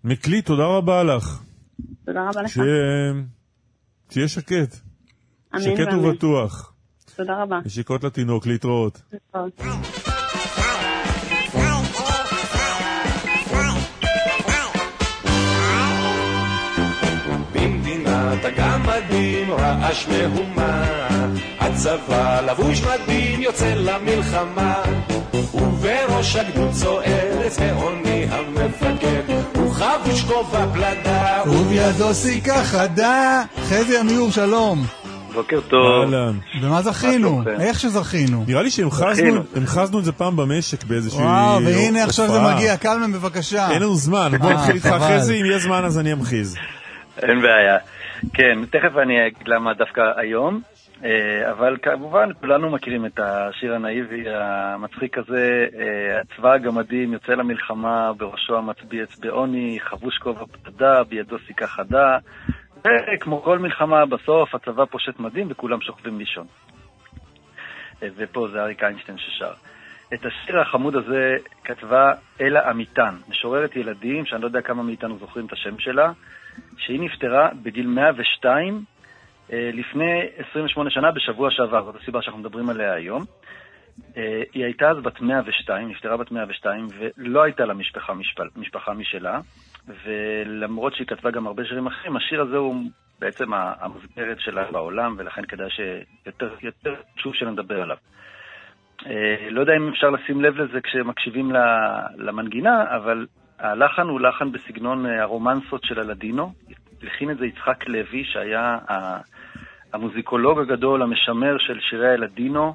מקלי, תודה רבה לך. תודה רבה לך. שיהיה- שיהיה שקט. שקט. ובטוח. תודה רבה. נשיקות לתינוק, להתראות. להתראות. רעש מהומה הצבא לבוש מדים יוצא למלחמה ובראש הגדוד צוער צבעוני המפקד הוא חבוש כובע פלדה ובידו סיכה חדה. חזי אמיר, שלום. בוקר טוב. אהלן. במה זכינו? איך שזכינו. נראה לי שהמחזנו את זה פעם במשק באיזושהי וואו, והנה עכשיו זה הופעה. מגיע. קלמן, בבקשה. אין לנו זמן, בוא אה, נתחיל איתך. אחרי זה, אם יהיה זמן אז אני אמחיז. אין בעיה. כן, תכף אני אגיד למה דווקא היום, אה, אבל כמובן כולנו מכירים את השיר הנאיבי המצחיק הזה, אה, צבא הגמדים יוצא למלחמה, בראשו המצביא אצבעוני, חבוש כובע פתדה, בידו סיכה חדה, וכמו כל מלחמה, בסוף הצבא פושט מדים וכולם שוכבים לישון. אה, ופה זה אריק איינשטיין ששר. את השיר החמוד הזה כתבה אלה אמיתן, משוררת ילדים, שאני לא יודע כמה מאיתנו זוכרים את השם שלה, שהיא נפטרה בגיל 102 אה, לפני 28 שנה בשבוע שעבר, זאת הסיבה שאנחנו מדברים עליה היום. אה, היא הייתה אז בת 102, נפטרה בת 102, ולא הייתה לה משפחה, משפחה משלה, ולמרות שהיא כתבה גם הרבה שירים אחרים, השיר הזה הוא בעצם המסגרת שלה בעולם, ולכן כדאי שיותר יותר חשוב שנדבר עליו. אה, לא יודע אם אפשר לשים לב לזה כשמקשיבים למנגינה, אבל הלחן הוא לחן בסגנון אה, הרומנסות של הלדינו. הכין את זה יצחק לוי, שהיה המוזיקולוג הגדול, המשמר של שירי הלדינו,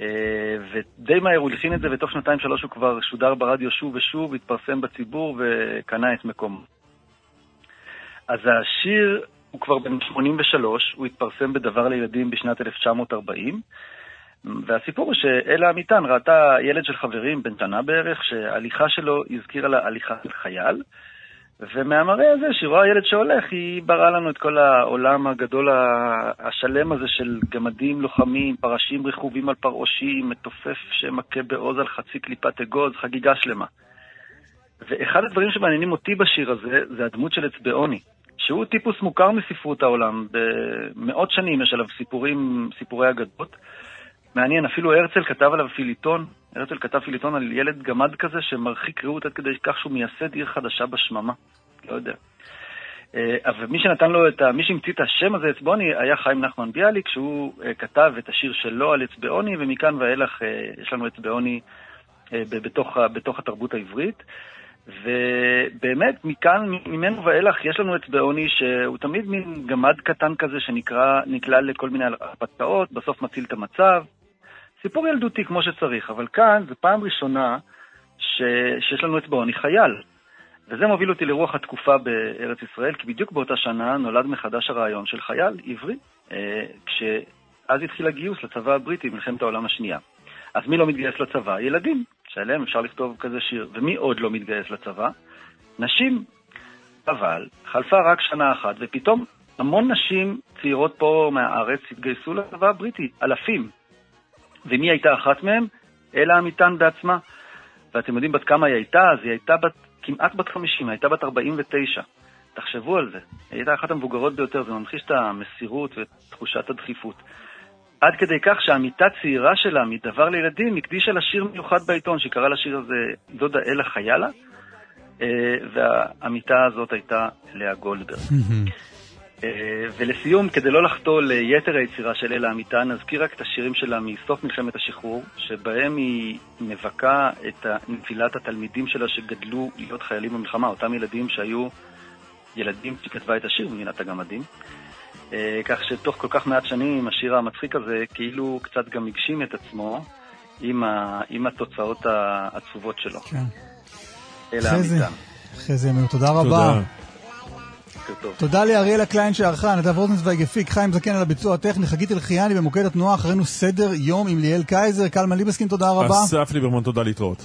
אה, ודי מהר הוא הכין את זה, ותוך שנתיים-שלוש הוא כבר שודר ברדיו שוב ושוב, התפרסם בציבור וקנה את מקומו. אז השיר הוא כבר בן 83, הוא התפרסם בדבר לילדים בשנת 1940, והסיפור הוא שאלה אמיתן ראתה ילד של חברים, בן שנה בערך, שההליכה שלו הזכירה לה הליכה של חייל, ומהמראה הזה, שהיא רואה ילד שהולך, היא בראה לנו את כל העולם הגדול השלם הזה של גמדים לוחמים, פרשים רכובים על פרעושים, מתופף שמכה בעוז על חצי קליפת אגוז, חגיגה שלמה. ואחד הדברים שמעניינים אותי בשיר הזה, זה הדמות של אצבעוני, שהוא טיפוס מוכר מספרות העולם. במאות שנים יש עליו סיפורים, סיפורי אגדות. מעניין, אפילו הרצל כתב עליו פיליטון. הרצל כתב פיליטון על ילד גמד כזה שמרחיק ראות עד כדי כך שהוא מייסד עיר חדשה בשממה. לא יודע. אה, אבל מי שנתן לו את ה... מי שהמציא את השם הזה, אצבעוני, היה חיים נחמן ביאליק, שהוא אה, כתב את השיר שלו על אצבעוני, ומכאן ואילך אה, יש לנו אצבעוני בתוך, בתוך התרבות העברית. ובאמת, מכאן, ממנו ואילך, יש לנו אצבעוני שהוא תמיד מין גמד קטן כזה שנקרא, נקלע לכל מיני הרפתקאות, בסוף מציל את המצב. סיפור ילדותי כמו שצריך, אבל כאן זו פעם ראשונה ש... שיש לנו אצבעוני חייל. וזה מוביל אותי לרוח התקופה בארץ ישראל, כי בדיוק באותה שנה נולד מחדש הרעיון של חייל עברי, אה, כשאז התחיל הגיוס לצבא הבריטי במלחמת העולם השנייה. אז מי לא מתגייס לצבא? ילדים, שעליהם אפשר לכתוב כזה שיר. ומי עוד לא מתגייס לצבא? נשים. אבל חלפה רק שנה אחת, ופתאום המון נשים צעירות פה מהארץ התגייסו לצבא הבריטי, אלפים. ומי הייתה אחת מהן? אלה אמיתן בעצמה. ואתם יודעים בת כמה היא הייתה? אז היא הייתה בת, כמעט בת 50, הייתה בת 49. תחשבו על זה. היא הייתה אחת המבוגרות ביותר, זה ממחיש את המסירות ואת תחושת הדחיפות. עד כדי כך שעמיתה צעירה שלה, מדבר לילדים, הקדישה לה שיר מיוחד בעיתון, שקרא לשיר הזה דודה אלה חיילה, אה, והעמיתה הזאת הייתה לאה גולדברג. אה, ולסיום, כדי לא לחטוא ליתר היצירה של אלה אמיתה, נזכיר רק את השירים שלה מסוף מלחמת השחרור, שבהם היא מבכה את נפילת התלמידים שלה שגדלו להיות חיילים במלחמה, אותם ילדים שהיו ילדים שכתבה את השיר, מדינת הגמדים. אה, כך שתוך כל כך מעט שנים השיר המצחיק הזה כאילו קצת גם הגשים את עצמו עם, ה, עם התוצאות העצובות שלו. כן. אלה אמיתן. חזי אמיר, תודה רבה. תודה לאריאלה קליין שערכה, נדב רוזנצוויג הפיק, חיים זקן על הביצוע הטכני, חגית אלחיאני במוקד התנועה, אחרינו סדר יום עם ליאל קייזר, קלמן ליבסקין, תודה רבה. אסף ליברמן, תודה להתראות.